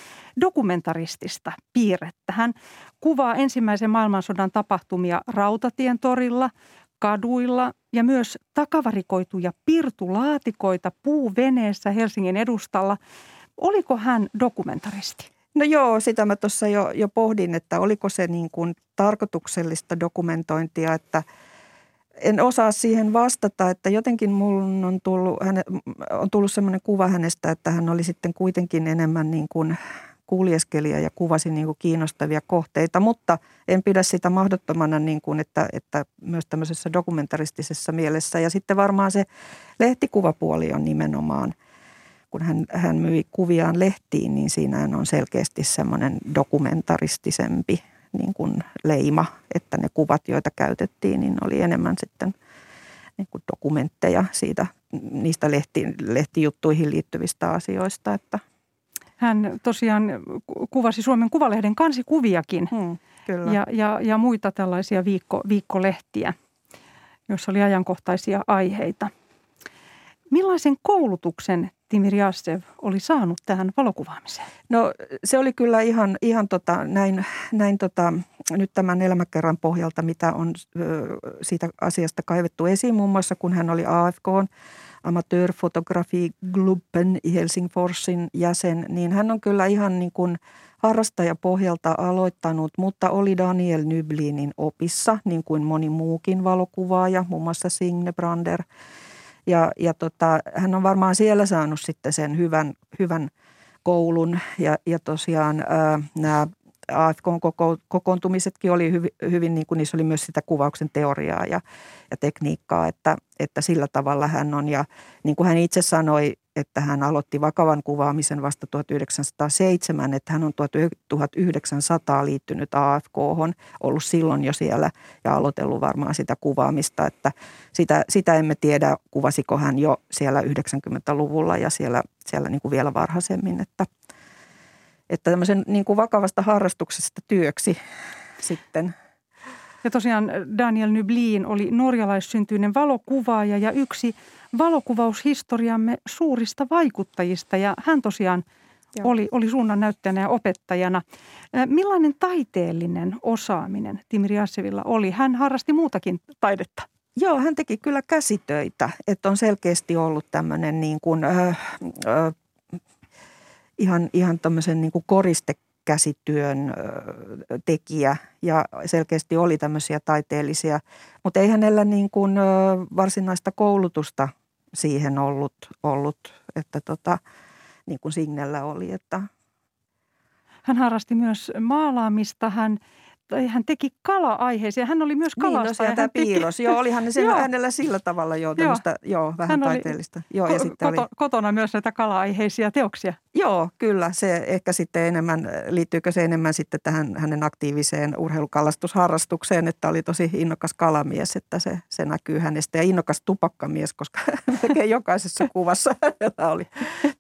dokumentaristista piirrettä. Hän kuvaa ensimmäisen maailmansodan tapahtumia Rautatien torilla, kaduilla ja myös takavarikoituja pirtulaatikoita puuveneessä Helsingin edustalla. Oliko hän dokumentaristi? No joo, sitä mä tuossa jo, jo pohdin, että oliko se niin kuin tarkoituksellista dokumentointia, että – en osaa siihen vastata, että jotenkin mulla on tullut, on tullut sellainen kuva hänestä, että hän oli sitten kuitenkin enemmän niin kuin kuljeskelija ja kuvasi niin kuin kiinnostavia kohteita, mutta en pidä sitä mahdottomana, niin kuin, että, että myös tämmöisessä dokumentaristisessa mielessä. Ja sitten varmaan se lehtikuvapuoli on nimenomaan, kun hän, hän myi kuviaan lehtiin, niin siinä on selkeästi semmoinen dokumentaristisempi niin kuin leima, että ne kuvat, joita käytettiin, niin oli enemmän sitten niin kuin dokumentteja siitä, niistä lehti, lehtijuttuihin liittyvistä asioista. Että. Hän tosiaan kuvasi Suomen Kuvalehden kansikuviakin hmm, kyllä. Ja, ja, ja muita tällaisia viikko, viikkolehtiä, joissa oli ajankohtaisia aiheita. Millaisen koulutuksen Timir Jassev oli saanut tähän valokuvaamiseen? No se oli kyllä ihan, ihan tota, näin, näin tota, nyt tämän elämäkerran pohjalta, mitä on ö, siitä asiasta kaivettu esiin muun muassa, kun hän oli AFK Amatörfotografi-Glubben i Helsingforsin jäsen, niin hän on kyllä ihan niin kuin harrastajapohjalta aloittanut, mutta oli Daniel Nyblinin opissa, niin kuin moni muukin valokuvaaja, muun muassa Signe Brander. Ja, ja tota, hän on varmaan siellä saanut sitten sen hyvän, hyvän koulun. Ja, ja tosiaan ää, nämä AFK-kokoontumisetkin oli hyvin, hyvin niin kuin niissä oli myös sitä kuvauksen teoriaa ja, ja tekniikkaa, että, että sillä tavalla hän on. Ja niin kuin hän itse sanoi, että hän aloitti vakavan kuvaamisen vasta 1907, että hän on 1900 liittynyt AFK, ollut silloin jo siellä ja aloitellut varmaan sitä kuvaamista, että sitä, sitä emme tiedä, kuvasiko hän jo siellä 90-luvulla ja siellä, siellä niin kuin vielä varhaisemmin, että – että tämmöisen niin kuin vakavasta harrastuksesta työksi sitten. Ja tosiaan Daniel Nyblin oli norjalaissyntyinen valokuvaaja ja yksi valokuvaushistoriamme suurista vaikuttajista ja hän tosiaan oli, oli suunnan näyttäjänä ja opettajana. Millainen taiteellinen osaaminen Timri Assevilla oli? Hän harrasti muutakin taidetta. Joo, hän teki kyllä käsitöitä, että on selkeästi ollut tämmöinen niin kuin, äh, äh, ihan, ihan tämmöisen niin kuin koristekäsityön tekijä ja selkeästi oli tämmöisiä taiteellisia, mutta ei hänellä niin kuin varsinaista koulutusta siihen ollut, ollut että tota, niin kuin Signellä oli. Että. Hän harrasti myös maalaamista. Hän hän teki kala-aiheisia. Hän oli myös kalastaja. Niin, no piilos. Teki... Joo, olihan ne sen, joo. hänellä sillä tavalla jo tämmöistä, joo. joo, vähän hän taiteellista. Joo, ko- ja sitten koto, oli... Kotona myös näitä kala-aiheisia teoksia. Joo, kyllä. Se ehkä sitten enemmän, liittyykö se enemmän sitten tähän hänen aktiiviseen urheilukalastusharrastukseen, että oli tosi innokas kalamies, että se, se näkyy hänestä. Ja innokas tupakkamies, koska jokaisessa kuvassa hänellä oli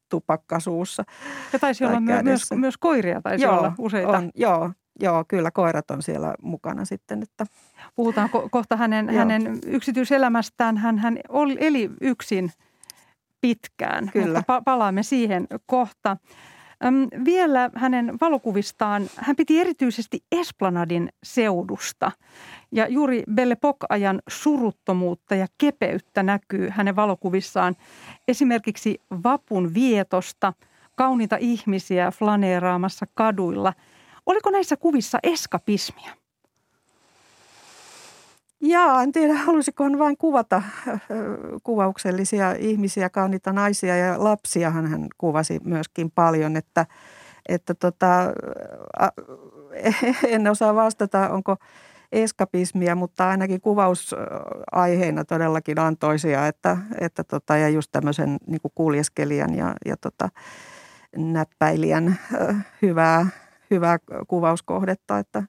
tupakka suussa. Ja taisi olla myös, myös koiria, taisi joo, olla useita. On, joo, Joo, kyllä koirat on siellä mukana sitten. Että. Puhutaan ko- kohta hänen, hänen yksityiselämästään. Hän, hän oli, eli yksin pitkään, kyllä. mutta pa- palaamme siihen kohta. Öm, vielä hänen valokuvistaan, hän piti erityisesti Esplanadin seudusta. Ja juuri Belle Epoque-ajan suruttomuutta ja kepeyttä näkyy hänen valokuvissaan. Esimerkiksi vapun vietosta, kauniita ihmisiä flaneeraamassa kaduilla – Oliko näissä kuvissa eskapismia? Jaa, en tiedä, halusiko hän vain kuvata kuvauksellisia ihmisiä, kauniita naisia ja lapsia hän kuvasi myöskin paljon, että, että tota, en osaa vastata, onko eskapismia, mutta ainakin kuvausaiheena todellakin antoisia, että, että tota, ja just tämmöisen niin kuljeskelijan ja, ja tota, näppäilijän hyvää hyvää kuvauskohdetta. Että.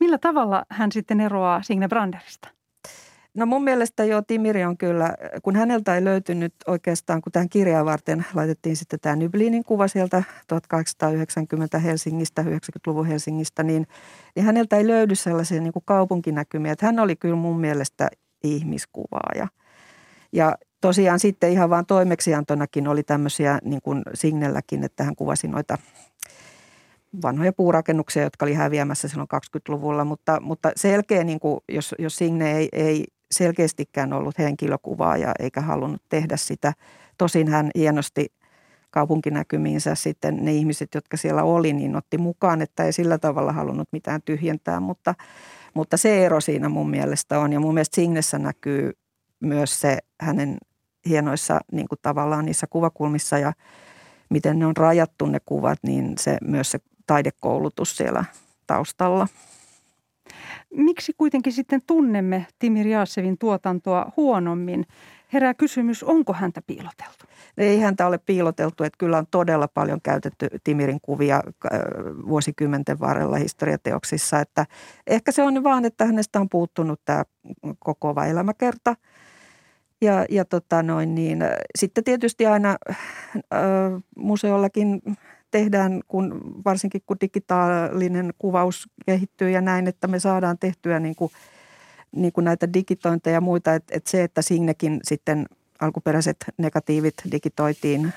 Millä tavalla hän sitten eroaa Signe Branderista? No mun mielestä jo Timiri on kyllä, kun häneltä ei löytynyt oikeastaan, kun tähän kirjaan varten laitettiin sitten tämä Nyblinin kuva sieltä 1890 Helsingistä, 90-luvun Helsingistä, niin, niin häneltä ei löydy sellaisia niin kuin kaupunkinäkymiä. Että hän oli kyllä mun mielestä ihmiskuvaaja. Ja tosiaan sitten ihan vaan toimeksiantonakin oli tämmöisiä niin kuin Signelläkin, että hän kuvasi noita vanhoja puurakennuksia, jotka oli häviämässä silloin 20-luvulla, mutta, mutta selkeä, niin kuin, jos, jos Signe ei, ei selkeästikään ollut henkilökuvaaja eikä halunnut tehdä sitä. Tosin hän hienosti kaupunkinäkymiinsä sitten ne ihmiset, jotka siellä oli, niin otti mukaan, että ei sillä tavalla halunnut mitään tyhjentää, mutta, mutta se ero siinä mun mielestä on. Ja mun mielestä Signessä näkyy myös se hänen hienoissa niin kuin tavallaan niissä kuvakulmissa ja miten ne on rajattu ne kuvat, niin se myös se taidekoulutus siellä taustalla. Miksi kuitenkin sitten tunnemme Timir Jaasevin tuotantoa huonommin? Herää kysymys, onko häntä piiloteltu? Ei häntä ole piiloteltu, että kyllä on todella paljon käytetty Timirin kuvia äh, vuosikymmenten varrella historiateoksissa. Että ehkä se on vaan, että hänestä on puuttunut tämä kokoava elämäkerta – ja, ja tota noin niin, sitten tietysti aina ö, museollakin tehdään, kun, varsinkin kun digitaalinen kuvaus kehittyy ja näin, että me saadaan tehtyä niin kuin, niin kuin näitä digitointeja ja muita, että, että se, että Signekin sitten alkuperäiset negatiivit digitoitiin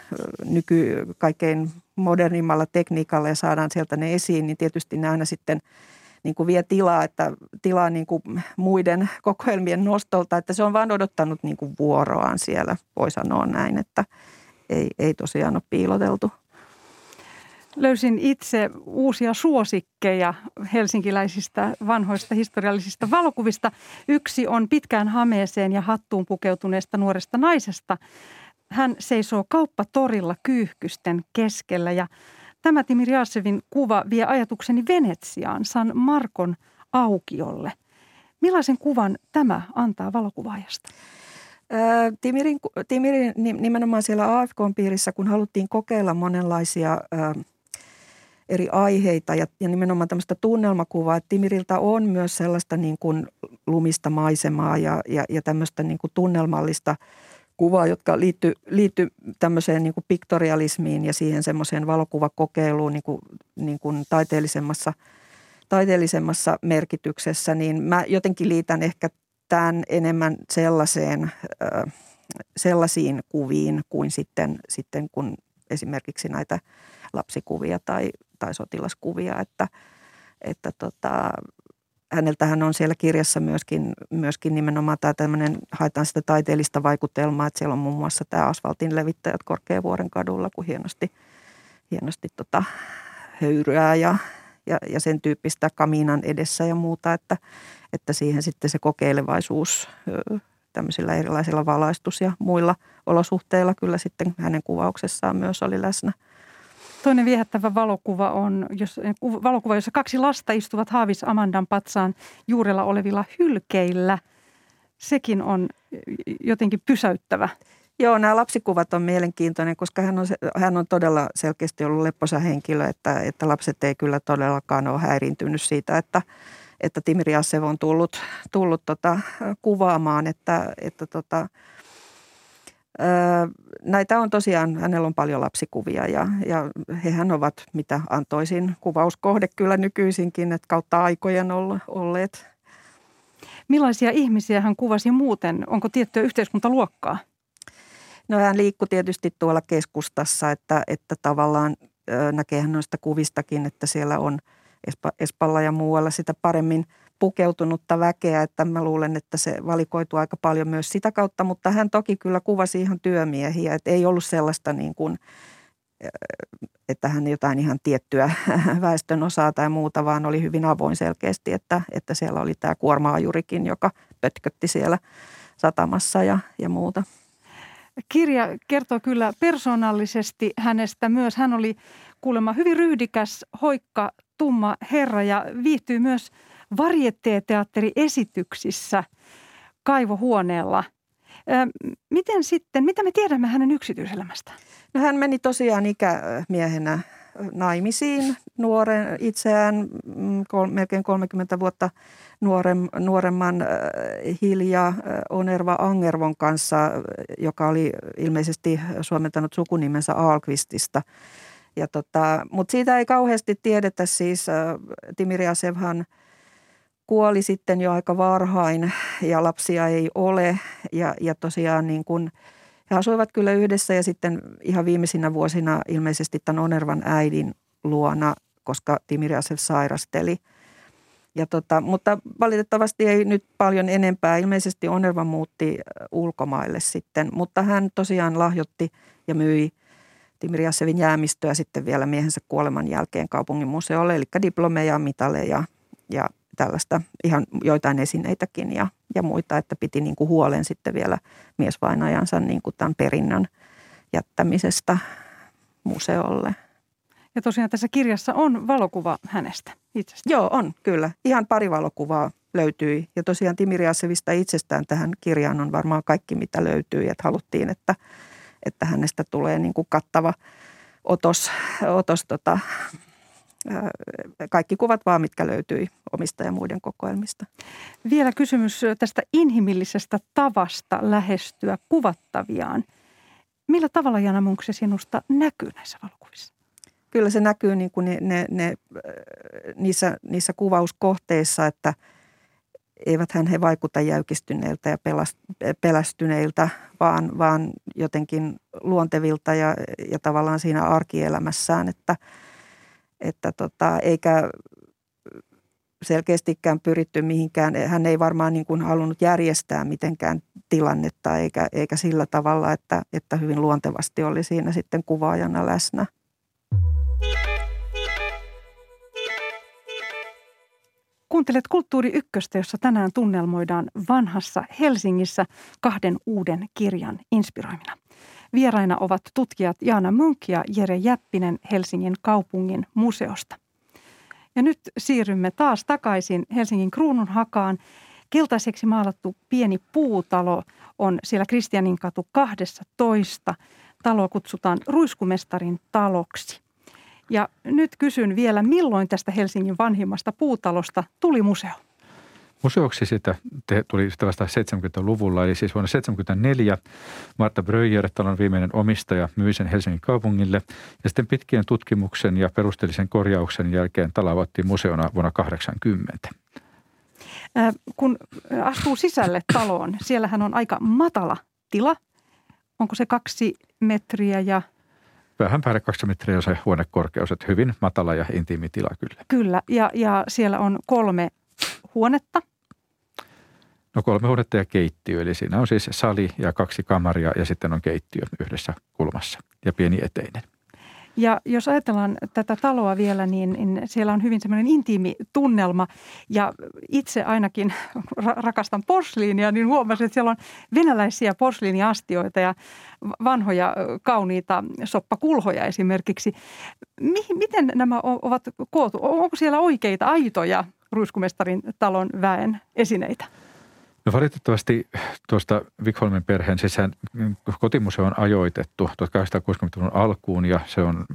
nyky kaikkein modernimmalla tekniikalla ja saadaan sieltä ne esiin, niin tietysti ne aina sitten niin kuin vie tilaa, että tilaa niin kuin muiden kokoelmien nostolta, että se on vaan odottanut niin kuin vuoroaan siellä, voi sanoa näin, että ei, ei tosiaan ole piiloteltu. Löysin itse uusia suosikkeja helsinkiläisistä vanhoista historiallisista valokuvista. Yksi on pitkään hameeseen ja hattuun pukeutuneesta nuoresta naisesta. Hän seisoo kauppatorilla kyyhkysten keskellä ja Tämä Timi Riasevin kuva vie ajatukseni Venetsiaan, San Markon aukiolle. Millaisen kuvan tämä antaa valokuvaajasta? Timirin, Timirin nimenomaan siellä AFK-piirissä, kun haluttiin kokeilla monenlaisia eri aiheita ja, ja nimenomaan tämmöistä tunnelmakuvaa, että Timiriltä on myös sellaista niin kuin lumista maisemaa ja, ja, ja tämmöistä niin kuin tunnelmallista – kuvaa, jotka liittyy, liittyy tämmöiseen niin piktorialismiin ja siihen semmoiseen valokuvakokeiluun niin kuin, niin kuin taiteellisemmassa, taiteellisemmassa merkityksessä, niin mä jotenkin liitän ehkä tämän enemmän sellaiseen, sellaisiin kuviin kuin sitten, sitten kun esimerkiksi näitä lapsikuvia tai, tai sotilaskuvia, että, että tota, häneltähän on siellä kirjassa myöskin, myöskin nimenomaan tämä tämmöinen, haetaan sitä taiteellista vaikutelmaa, että siellä on muun muassa tämä asfaltin levittäjät Korkeavuoren kadulla, kun hienosti, hienosti tota, höyryää ja, ja, ja sen tyyppistä kamiinan edessä ja muuta, että, että siihen sitten se kokeilevaisuus tämmöisillä erilaisilla valaistus- ja muilla olosuhteilla kyllä sitten hänen kuvauksessaan myös oli läsnä – Toinen viehättävä valokuva on jos, valokuva, jossa kaksi lasta istuvat Haavis Amandan patsaan juurella olevilla hylkeillä. Sekin on jotenkin pysäyttävä. Joo, nämä lapsikuvat on mielenkiintoinen, koska hän on, hän on todella selkeästi ollut lepposa henkilö, että, että lapset ei kyllä todellakaan ole häiriintynyt siitä, että, että Timiri Assev on tullut, tullut tota, kuvaamaan, että, että tota, Näitä on tosiaan, hänellä on paljon lapsikuvia ja, ja hehän ovat mitä antoisin kuvauskohde kyllä nykyisinkin, että kautta aikojen olleet. Millaisia ihmisiä hän kuvasi muuten? Onko tiettyä yhteiskuntaluokkaa? No hän liikkui tietysti tuolla keskustassa, että, että tavallaan näkee hän noista kuvistakin, että siellä on Espalla ja muualla sitä paremmin – pukeutunutta väkeä, että mä luulen, että se valikoituu aika paljon myös sitä kautta, mutta hän toki kyllä kuvasi ihan työmiehiä, että ei ollut sellaista niin kuin, että hän jotain ihan tiettyä väestön osaa tai muuta, vaan oli hyvin avoin selkeästi, että, että siellä oli tämä kuormaajurikin, joka pötkötti siellä satamassa ja, ja muuta. Kirja kertoo kyllä persoonallisesti hänestä myös. Hän oli kuulemma hyvin ryhdikäs, hoikka, tumma herra ja viihtyy myös – varjetteatteri-esityksissä kaivohuoneella. Miten sitten, mitä me tiedämme hänen yksityiselämästä? No hän meni tosiaan ikämiehenä naimisiin nuoren, itseään mm, kol, melkein 30 vuotta nuorem, nuoremman Hilja Onerva Angervon kanssa, joka oli ilmeisesti suomentanut sukunimensä Alkvistista. Tota, mutta siitä ei kauheasti tiedetä siis. Timiri Asevhan – kuoli sitten jo aika varhain ja lapsia ei ole. Ja, ja tosiaan niin kuin, he asuivat kyllä yhdessä ja sitten ihan viimeisinä vuosina ilmeisesti tämän Onervan äidin luona, koska Timiriasev sairasteli. Ja tota, mutta valitettavasti ei nyt paljon enempää. Ilmeisesti Onerva muutti ulkomaille sitten, mutta hän tosiaan lahjotti ja myi Timiriasevin jäämistöä sitten vielä miehensä kuoleman jälkeen kaupungin museolle, eli diplomeja, mitaleja ja tällaista ihan joitain esineitäkin ja, ja muita, että piti niin kuin huolen sitten vielä miesvainajansa niin kuin tämän perinnön jättämisestä museolle. Ja tosiaan tässä kirjassa on valokuva hänestä itsestä. Joo, on kyllä. Ihan pari valokuvaa löytyi. Ja tosiaan Timiri Assevista itsestään tähän kirjaan on varmaan kaikki, mitä löytyy. Että haluttiin, että, että hänestä tulee niin kuin kattava otos, otos tota, kaikki kuvat vaan, mitkä löytyi omista ja muiden kokoelmista. Vielä kysymys tästä inhimillisestä tavasta lähestyä kuvattaviaan. Millä tavalla Jana Munk se sinusta näkyy näissä valokuvissa? Kyllä se näkyy niin kuin ne, ne, ne, niissä, niissä kuvauskohteissa, että eiväthän he vaikuta jäykistyneiltä ja pelästyneiltä, vaan, vaan jotenkin luontevilta ja, ja tavallaan siinä arkielämässään, että – että tota, eikä selkeästikään pyritty mihinkään. Hän ei varmaan niin kuin halunnut järjestää mitenkään tilannetta eikä, eikä sillä tavalla, että, että hyvin luontevasti oli siinä sitten kuvaajana läsnä. Kuuntelet Kulttuuri Ykköstä, jossa tänään tunnelmoidaan vanhassa Helsingissä kahden uuden kirjan inspiroimina. Vieraina ovat tutkijat Jaana Munk ja Jere Jäppinen Helsingin kaupungin museosta. Ja nyt siirrymme taas takaisin Helsingin Kruununhakaan. Keltaiseksi maalattu pieni puutalo on siellä Kristianinkatu 12. Taloa kutsutaan Ruiskumestarin taloksi. Ja nyt kysyn vielä, milloin tästä Helsingin vanhimmasta puutalosta tuli museo? Museoksi sitä te, tuli sitä vasta 70-luvulla, eli siis vuonna 1974 Marta Bröjer, talon viimeinen omistaja, myi sen Helsingin kaupungille. Ja sitten pitkien tutkimuksen ja perusteellisen korjauksen jälkeen talo avattiin museona vuonna 80. Äh, kun astuu sisälle taloon, siellähän on aika matala tila. Onko se kaksi metriä ja vähän päälle kaksi metriä on se huonekorkeus, että hyvin matala ja intiimi tila kyllä. Kyllä, ja, ja siellä on kolme huonetta. No kolme huonetta ja keittiö, eli siinä on siis sali ja kaksi kamaria ja sitten on keittiö yhdessä kulmassa ja pieni eteinen. Ja jos ajatellaan tätä taloa vielä, niin, niin siellä on hyvin semmoinen intiimi tunnelma. Ja itse ainakin rakastan porsliinia, niin huomasin, että siellä on venäläisiä porsliiniastioita ja vanhoja kauniita soppakulhoja esimerkiksi. Miten nämä ovat kootu? Onko siellä oikeita aitoja ruiskumestarin talon väen esineitä? No valitettavasti tuosta Vikholmin perheen sisään kotimuseo on ajoitettu 1860-luvun alkuun ja se on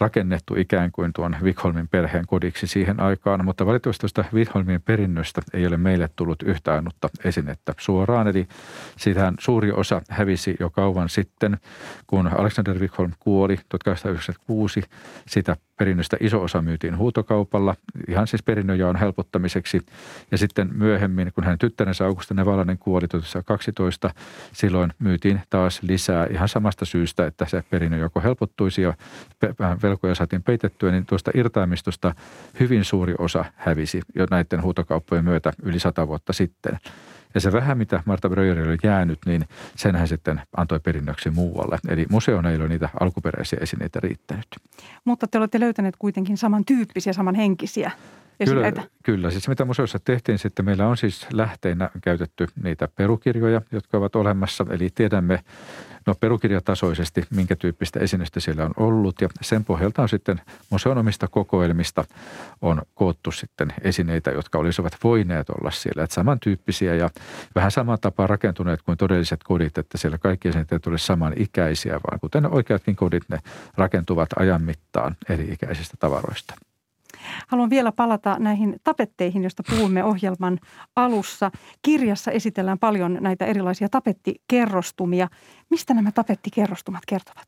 rakennettu ikään kuin tuon Vikholmin perheen kodiksi siihen aikaan, mutta valitettavasti tuosta Vikholmin perinnöstä ei ole meille tullut yhtä ainutta esinettä suoraan. Eli siitähän suuri osa hävisi jo kauan sitten, kun Alexander Vikholm kuoli 1896. Sitä perinnöstä iso osa myytiin huutokaupalla, ihan siis perinnönjaon helpottamiseksi. Ja sitten myöhemmin, kun hänen tyttärensä Augusta Nevalainen kuoli 1912, silloin myytiin taas lisää ihan samasta syystä, että se perinnönjako helpottuisi ja velkoja saatiin peitettyä, niin tuosta irtaimistosta hyvin suuri osa hävisi jo näiden huutokauppojen myötä yli sata vuotta sitten. Ja se vähän, mitä Marta Breuerille oli jäänyt, niin sen hän sitten antoi perinnöksi muualle. Eli museon ei ole niitä alkuperäisiä esineitä riittänyt. Mutta te olette löytäneet kuitenkin samantyyppisiä, samanhenkisiä esineitä. Kyllä, kyllä. Siis mitä museossa tehtiin sitten, meillä on siis lähteinä käytetty niitä perukirjoja, jotka ovat olemassa. Eli tiedämme no perukirjatasoisesti, minkä tyyppistä esinestä siellä on ollut. Ja sen pohjalta on sitten museonomista kokoelmista on koottu sitten esineitä, jotka olisivat voineet olla siellä. Että samantyyppisiä ja vähän samaan tapaan rakentuneet kuin todelliset kodit, että siellä kaikki esineet ole samanikäisiä, vaan kuten oikeatkin kodit, ne rakentuvat ajan mittaan eri ikäisistä tavaroista. Haluan vielä palata näihin tapetteihin, joista puhumme ohjelman alussa. Kirjassa esitellään paljon näitä erilaisia tapettikerrostumia. Mistä nämä tapettikerrostumat kertovat?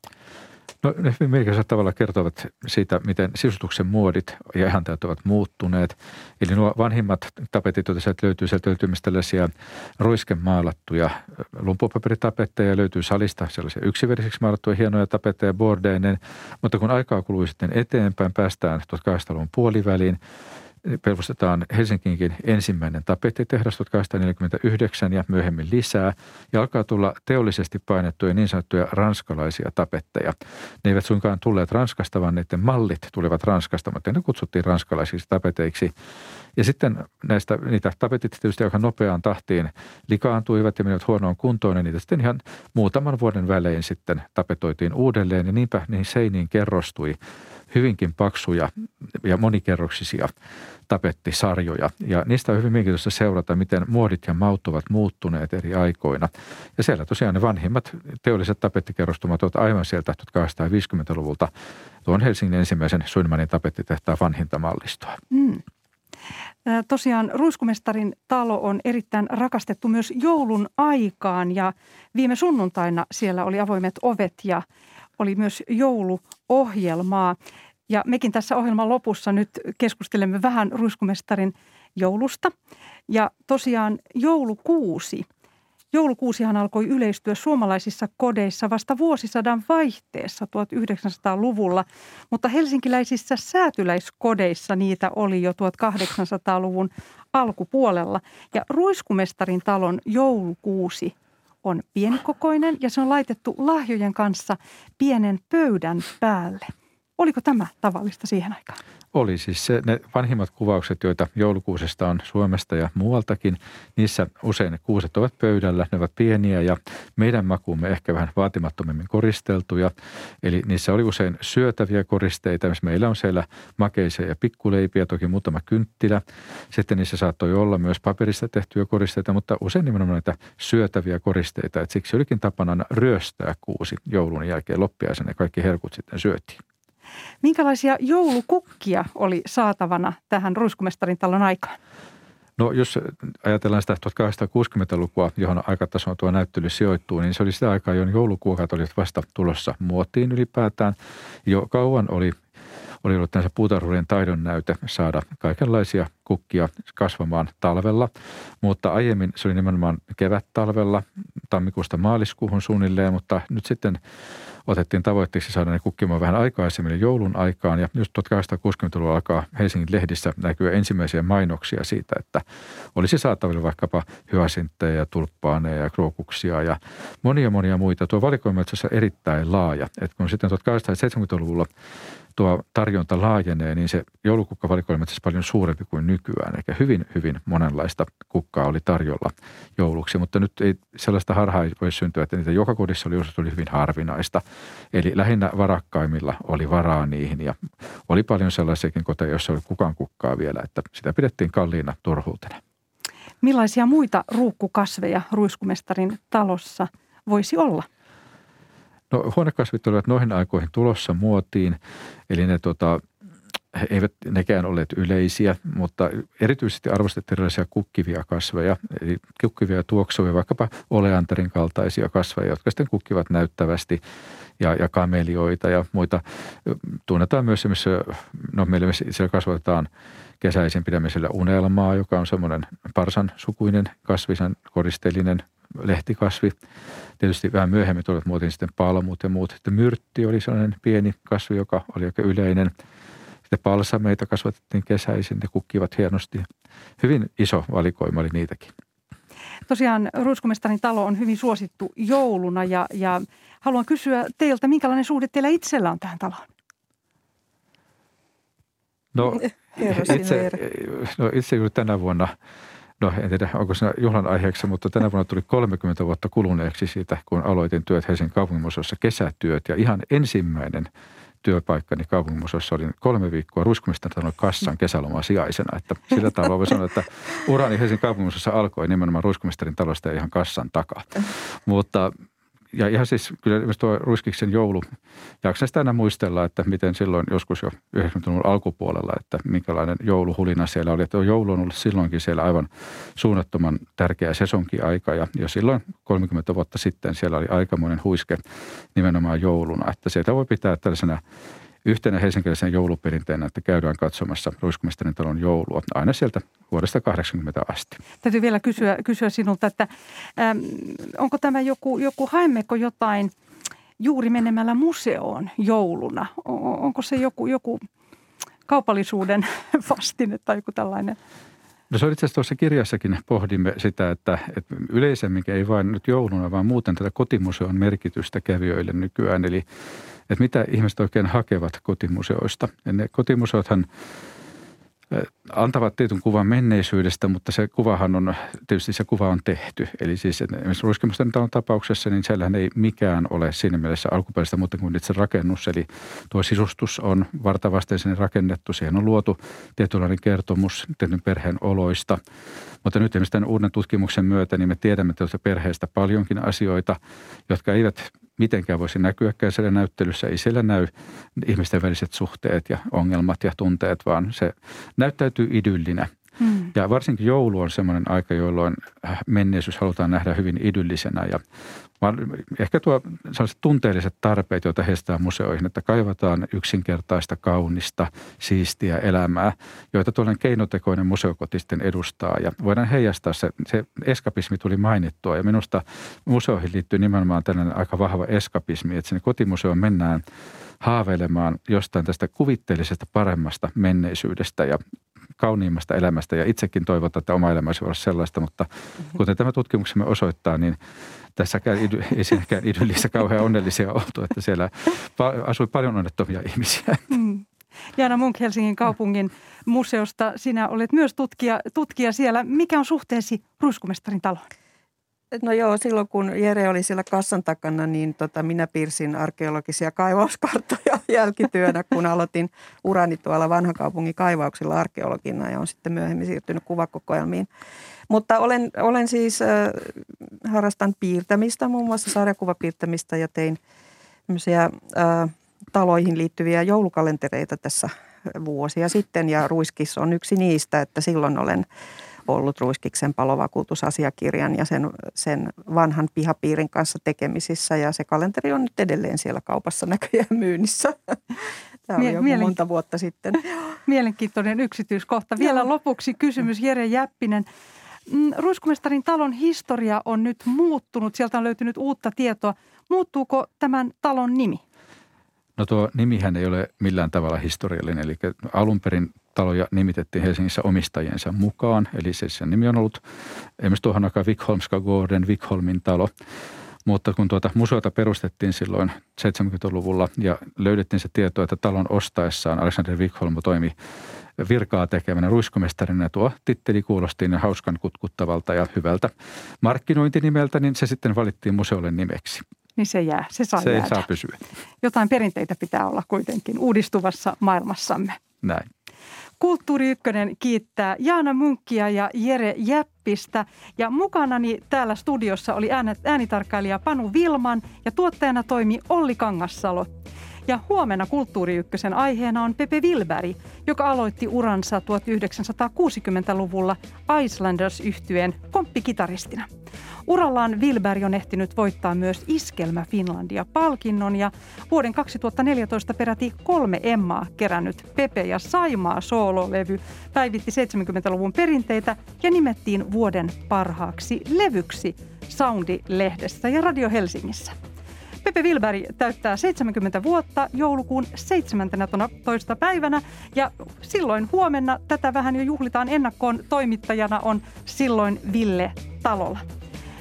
No ne merkittävällä tavalla kertovat siitä, miten sisustuksen muodit ja ihanteet ovat muuttuneet. Eli nuo vanhimmat tapetit, joita sieltä löytyy, sieltä löytyy myös tällaisia roiskemaalattuja lumpupaperitapetteja, löytyy salista sellaisia yksiverisiksi maalattuja hienoja tapetteja bordeinen. Mutta kun aikaa kuluu sitten eteenpäin, päästään 1800-luvun puoliväliin, perustetaan Helsinkiinkin ensimmäinen tapettitehdas 1849 ja myöhemmin lisää. Ja alkaa tulla teollisesti painettuja niin sanottuja ranskalaisia tapetteja. Ne eivät suinkaan tulleet Ranskasta, vaan niiden mallit tulivat Ranskasta, mutta ne kutsuttiin ranskalaisiksi tapeteiksi. Ja sitten näistä, niitä tapetit tietysti aika nopeaan tahtiin likaantuivat ja menivät huonoon kuntoon, ja niitä sitten ihan muutaman vuoden välein sitten tapetoitiin uudelleen, ja niinpä niihin seiniin kerrostui hyvinkin paksuja ja monikerroksisia tapettisarjoja. Ja niistä on hyvin mielenkiintoista seurata, miten muodit ja maut ovat muuttuneet eri aikoina. Ja siellä tosiaan ne vanhimmat teolliset tapettikerrostumat ovat aivan sieltä 1850-luvulta tuon Helsingin ensimmäisen Suinmanin tapettitehtaan vanhinta mallistoa. Mm. Tosiaan Ruiskumestarin talo on erittäin rakastettu myös joulun aikaan ja viime sunnuntaina siellä oli avoimet ovet ja oli myös jouluohjelmaa. Ja mekin tässä ohjelman lopussa nyt keskustelemme vähän Ruiskumestarin joulusta. Ja tosiaan joulukuusi Joulukuusihan alkoi yleistyä suomalaisissa kodeissa vasta vuosisadan vaihteessa 1900-luvulla, mutta helsinkiläisissä säätyläiskodeissa niitä oli jo 1800-luvun alkupuolella. Ja Ruiskumestarin talon joulukuusi on pienikokoinen ja se on laitettu lahjojen kanssa pienen pöydän päälle. Oliko tämä tavallista siihen aikaan? Oli siis se, ne vanhimmat kuvaukset, joita joulukuusesta on Suomesta ja muualtakin, niissä usein ne kuuset ovat pöydällä, ne ovat pieniä ja meidän makuumme ehkä vähän vaatimattomimmin koristeltuja. Eli niissä oli usein syötäviä koristeita, missä meillä on siellä makeisia ja pikkuleipiä, toki muutama kynttilä. Sitten niissä saattoi olla myös paperista tehtyjä koristeita, mutta usein nimenomaan näitä syötäviä koristeita. Et siksi olikin tapana ryöstää kuusi joulun jälkeen loppiaisen ja kaikki herkut sitten syötiin. Minkälaisia joulukukkia oli saatavana tähän Ruiskumestarin talon aikaan? No jos ajatellaan sitä 1860-lukua, johon aikatasoon tuo näyttely sijoittuu, niin se oli sitä aikaa, johon joulukuokat olivat vasta tulossa muotiin ylipäätään. Jo kauan oli oli ollut tämmöisen puutarhuuden taidon näyte saada kaikenlaisia kukkia kasvamaan talvella, mutta aiemmin se oli nimenomaan kevät-talvella, tammikuusta maaliskuuhun suunnilleen, mutta nyt sitten otettiin tavoitteeksi saada ne kukkimaan vähän aikaisemmin joulun aikaan. Ja just 1860-luvulla alkaa Helsingin lehdissä näkyä ensimmäisiä mainoksia siitä, että olisi saatavilla vaikkapa hyasinttejä ja tulppaaneja ja krookuksia ja monia monia muita. Tuo valikoima on erittäin laaja. Et kun sitten 1870-luvulla tuo tarjonta laajenee, niin se joulukukkavalikoima on paljon suurempi kuin nykyään. Eikä hyvin, hyvin monenlaista kukkaa oli tarjolla jouluksi, mutta nyt ei sellaista harhaa voi syntyä, että niitä joka kodissa oli, oli hyvin harvinaista. Eli lähinnä varakkaimmilla oli varaa niihin ja oli paljon sellaisiakin koteja, joissa oli kukaan kukkaa vielä, että sitä pidettiin kalliina turhuutena. Millaisia muita ruukkukasveja ruiskumestarin talossa voisi olla? No huonekasvit olivat noihin aikoihin tulossa muotiin, eli ne tota, eivät nekään olleet yleisiä, mutta erityisesti arvostettiin erilaisia kukkivia kasveja, eli kukkivia tuoksuvia, vaikkapa oleanterin kaltaisia kasveja, jotka sitten kukkivat näyttävästi ja, ja kamelioita ja muita. Tunnetaan myös missä, no meillä siellä kasvatetaan kesäisin pidämisellä unelmaa, joka on semmoinen parsan sukuinen kasvisen koristeellinen lehtikasvi. Tietysti vähän myöhemmin tulivat muotiin sitten palmut ja muut. Sitten myrtti oli sellainen pieni kasvi, joka oli aika yleinen. Sitten palsameita kasvatettiin kesäisin, ne kukkivat hienosti. Hyvin iso valikoima oli niitäkin. Tosiaan Ruiskumestarin talo on hyvin suosittu jouluna ja, ja haluan kysyä teiltä, minkälainen suhde teillä itsellä on tähän taloon? No, itse, no itse juuri tänä vuonna – no en tiedä onko se juhlan aiheeksi, mutta tänä vuonna tuli 30 vuotta kuluneeksi siitä, kun aloitin työt Helsingin kaupunginmuseossa kesätyöt ja ihan ensimmäinen työpaikkani kaupunginmuseossa olin kolme viikkoa ruiskumista kassan kesälomaa sijaisena. Että sillä tavalla voi sanoa, että urani Helsingin kaupunginmuseossa alkoi nimenomaan ruiskumistarin talosta ja ihan kassan takaa. Mutta ja ihan siis kyllä tuo Ruiskiksen joulu, jaksan sitä aina muistella, että miten silloin joskus jo 90-luvun alkupuolella, että minkälainen jouluhulina siellä oli. Että joulu on ollut silloinkin siellä aivan suunnattoman tärkeä sesonkiaika ja jo silloin 30 vuotta sitten siellä oli aikamoinen huiske nimenomaan jouluna. Että sieltä voi pitää tällaisena yhtenä helsinkiläisen jouluperinteenä, että käydään katsomassa Ruiskumestarin talon joulua aina sieltä vuodesta 80 asti. Täytyy vielä kysyä, kysyä sinulta, että äm, onko tämä joku, joku haemmeko jotain juuri menemällä museoon jouluna? Onko se joku, joku kaupallisuuden vastine tai joku tällainen? No se oli itse asiassa tuossa kirjassakin pohdimme sitä, että, että yleisemmin ei vain nyt jouluna, vaan muuten tätä kotimuseon merkitystä kävijöille nykyään. Eli että mitä ihmiset oikein hakevat kotimuseoista. Ja ne kotimuseothan antavat tietyn kuvan menneisyydestä, mutta se kuvahan on, tietysti se kuva on tehty. Eli siis esimerkiksi Ruiskimusten talon tapauksessa, niin siellähän ei mikään ole siinä mielessä alkuperäistä muuta kuin itse rakennus. Eli tuo sisustus on vartavasteisen rakennettu. Siihen on luotu tietynlainen kertomus tietyn perheen oloista. Mutta nyt esimerkiksi tämän uuden tutkimuksen myötä, niin me tiedämme tuosta perheestä paljonkin asioita, jotka eivät mitenkään voisi näkyäkään siellä näyttelyssä. Ei siellä näy ihmisten väliset suhteet ja ongelmat ja tunteet, vaan se näyttäytyy idyllinä. Hmm. Ja varsinkin joulu on semmoinen aika, jolloin menneisyys halutaan nähdä hyvin idyllisenä ja ehkä tuo sellaiset tunteelliset tarpeet, joita heistää museoihin, että kaivataan yksinkertaista, kaunista, siistiä elämää, joita tuollainen keinotekoinen museokoti sitten edustaa. Ja voidaan heijastaa se, se eskapismi tuli mainittua ja minusta museoihin liittyy nimenomaan tällainen aika vahva eskapismi, että sinne kotimuseoon mennään haaveilemaan jostain tästä kuvitteellisesta paremmasta menneisyydestä ja kauniimmasta elämästä ja itsekin toivotaan, että oma elämä olisi olla sellaista, mutta mm-hmm. kuten tämä tutkimuksemme osoittaa, niin tässäkään ei siinäkään idyllissä kauhean onnellisia oltu, että siellä asui paljon onnettomia ihmisiä. Mm. Jaana Munk Helsingin kaupungin museosta, sinä olet myös tutkija, tutkija siellä. Mikä on suhteesi Ruiskumestarin taloon? No joo, silloin kun Jere oli siellä kassan takana, niin tota, minä piirsin arkeologisia kaivauskarttoja jälkityönä, kun aloitin urani tuolla vanhan kaupungin kaivauksilla arkeologina ja on sitten myöhemmin siirtynyt kuvakokoelmiin. Mutta olen, olen siis, äh, harrastan piirtämistä, muun muassa sarjakuvapiirtämistä ja tein äh, taloihin liittyviä joulukalentereita tässä vuosia sitten ja Ruiskis on yksi niistä, että silloin olen ollut Ruiskiksen palovakuutusasiakirjan ja sen, sen vanhan pihapiirin kanssa tekemisissä ja se kalenteri on nyt edelleen siellä kaupassa näköjään myynnissä. Tämä oli jo monta vuotta sitten. Mielenkiintoinen yksityiskohta. Vielä Joo. lopuksi kysymys Jere Jäppinen. Mm, Ruiskumestarin talon historia on nyt muuttunut. Sieltä on löytynyt uutta tietoa. Muuttuuko tämän talon nimi? No tuo nimihän ei ole millään tavalla historiallinen. Eli alun perin taloja nimitettiin Helsingissä omistajiensa mukaan. Eli se sen nimi on ollut esimerkiksi tuohon aikaan Vikholmska Gordon, Vikholmin talo. Mutta kun tuota museota perustettiin silloin 70-luvulla ja löydettiin se tieto, että talon ostaessaan Alexander Vikholm toimi virkaa tekevänä ruiskomestarina. Tuo titteli kuulosti niin hauskan kutkuttavalta ja hyvältä markkinointinimeltä, niin se sitten valittiin museolle nimeksi. Niin se jää, se saa Se jäädä. saa pysyä. Jotain perinteitä pitää olla kuitenkin uudistuvassa maailmassamme. Näin. Kulttuuri Ykkönen kiittää Jaana Munkkia ja Jere Jäppistä. Ja mukanani täällä studiossa oli äänitarkkailija Panu Vilman ja tuottajana toimi Olli Kangassalo. Ja huomenna Kulttuuri Ykkösen aiheena on Pepe Wilberg, joka aloitti uransa 1960-luvulla islanders yhtyeen komppikitaristina. Urallaan Wilberg on ehtinyt voittaa myös Iskelmä Finlandia-palkinnon ja vuoden 2014 peräti kolme Emmaa kerännyt Pepe ja Saimaa soololevy päivitti 70-luvun perinteitä ja nimettiin vuoden parhaaksi levyksi Soundi-lehdessä ja Radio Helsingissä. Pepe Wilberg täyttää 70 vuotta joulukuun 17. päivänä ja silloin huomenna tätä vähän jo juhlitaan ennakkoon. Toimittajana on silloin Ville Talola.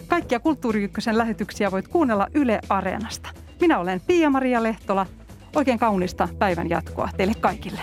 Kaikkia Kulttuuri Ykkösen lähetyksiä voit kuunnella Yle Areenasta. Minä olen Pia-Maria Lehtola. Oikein kaunista päivän jatkoa teille kaikille.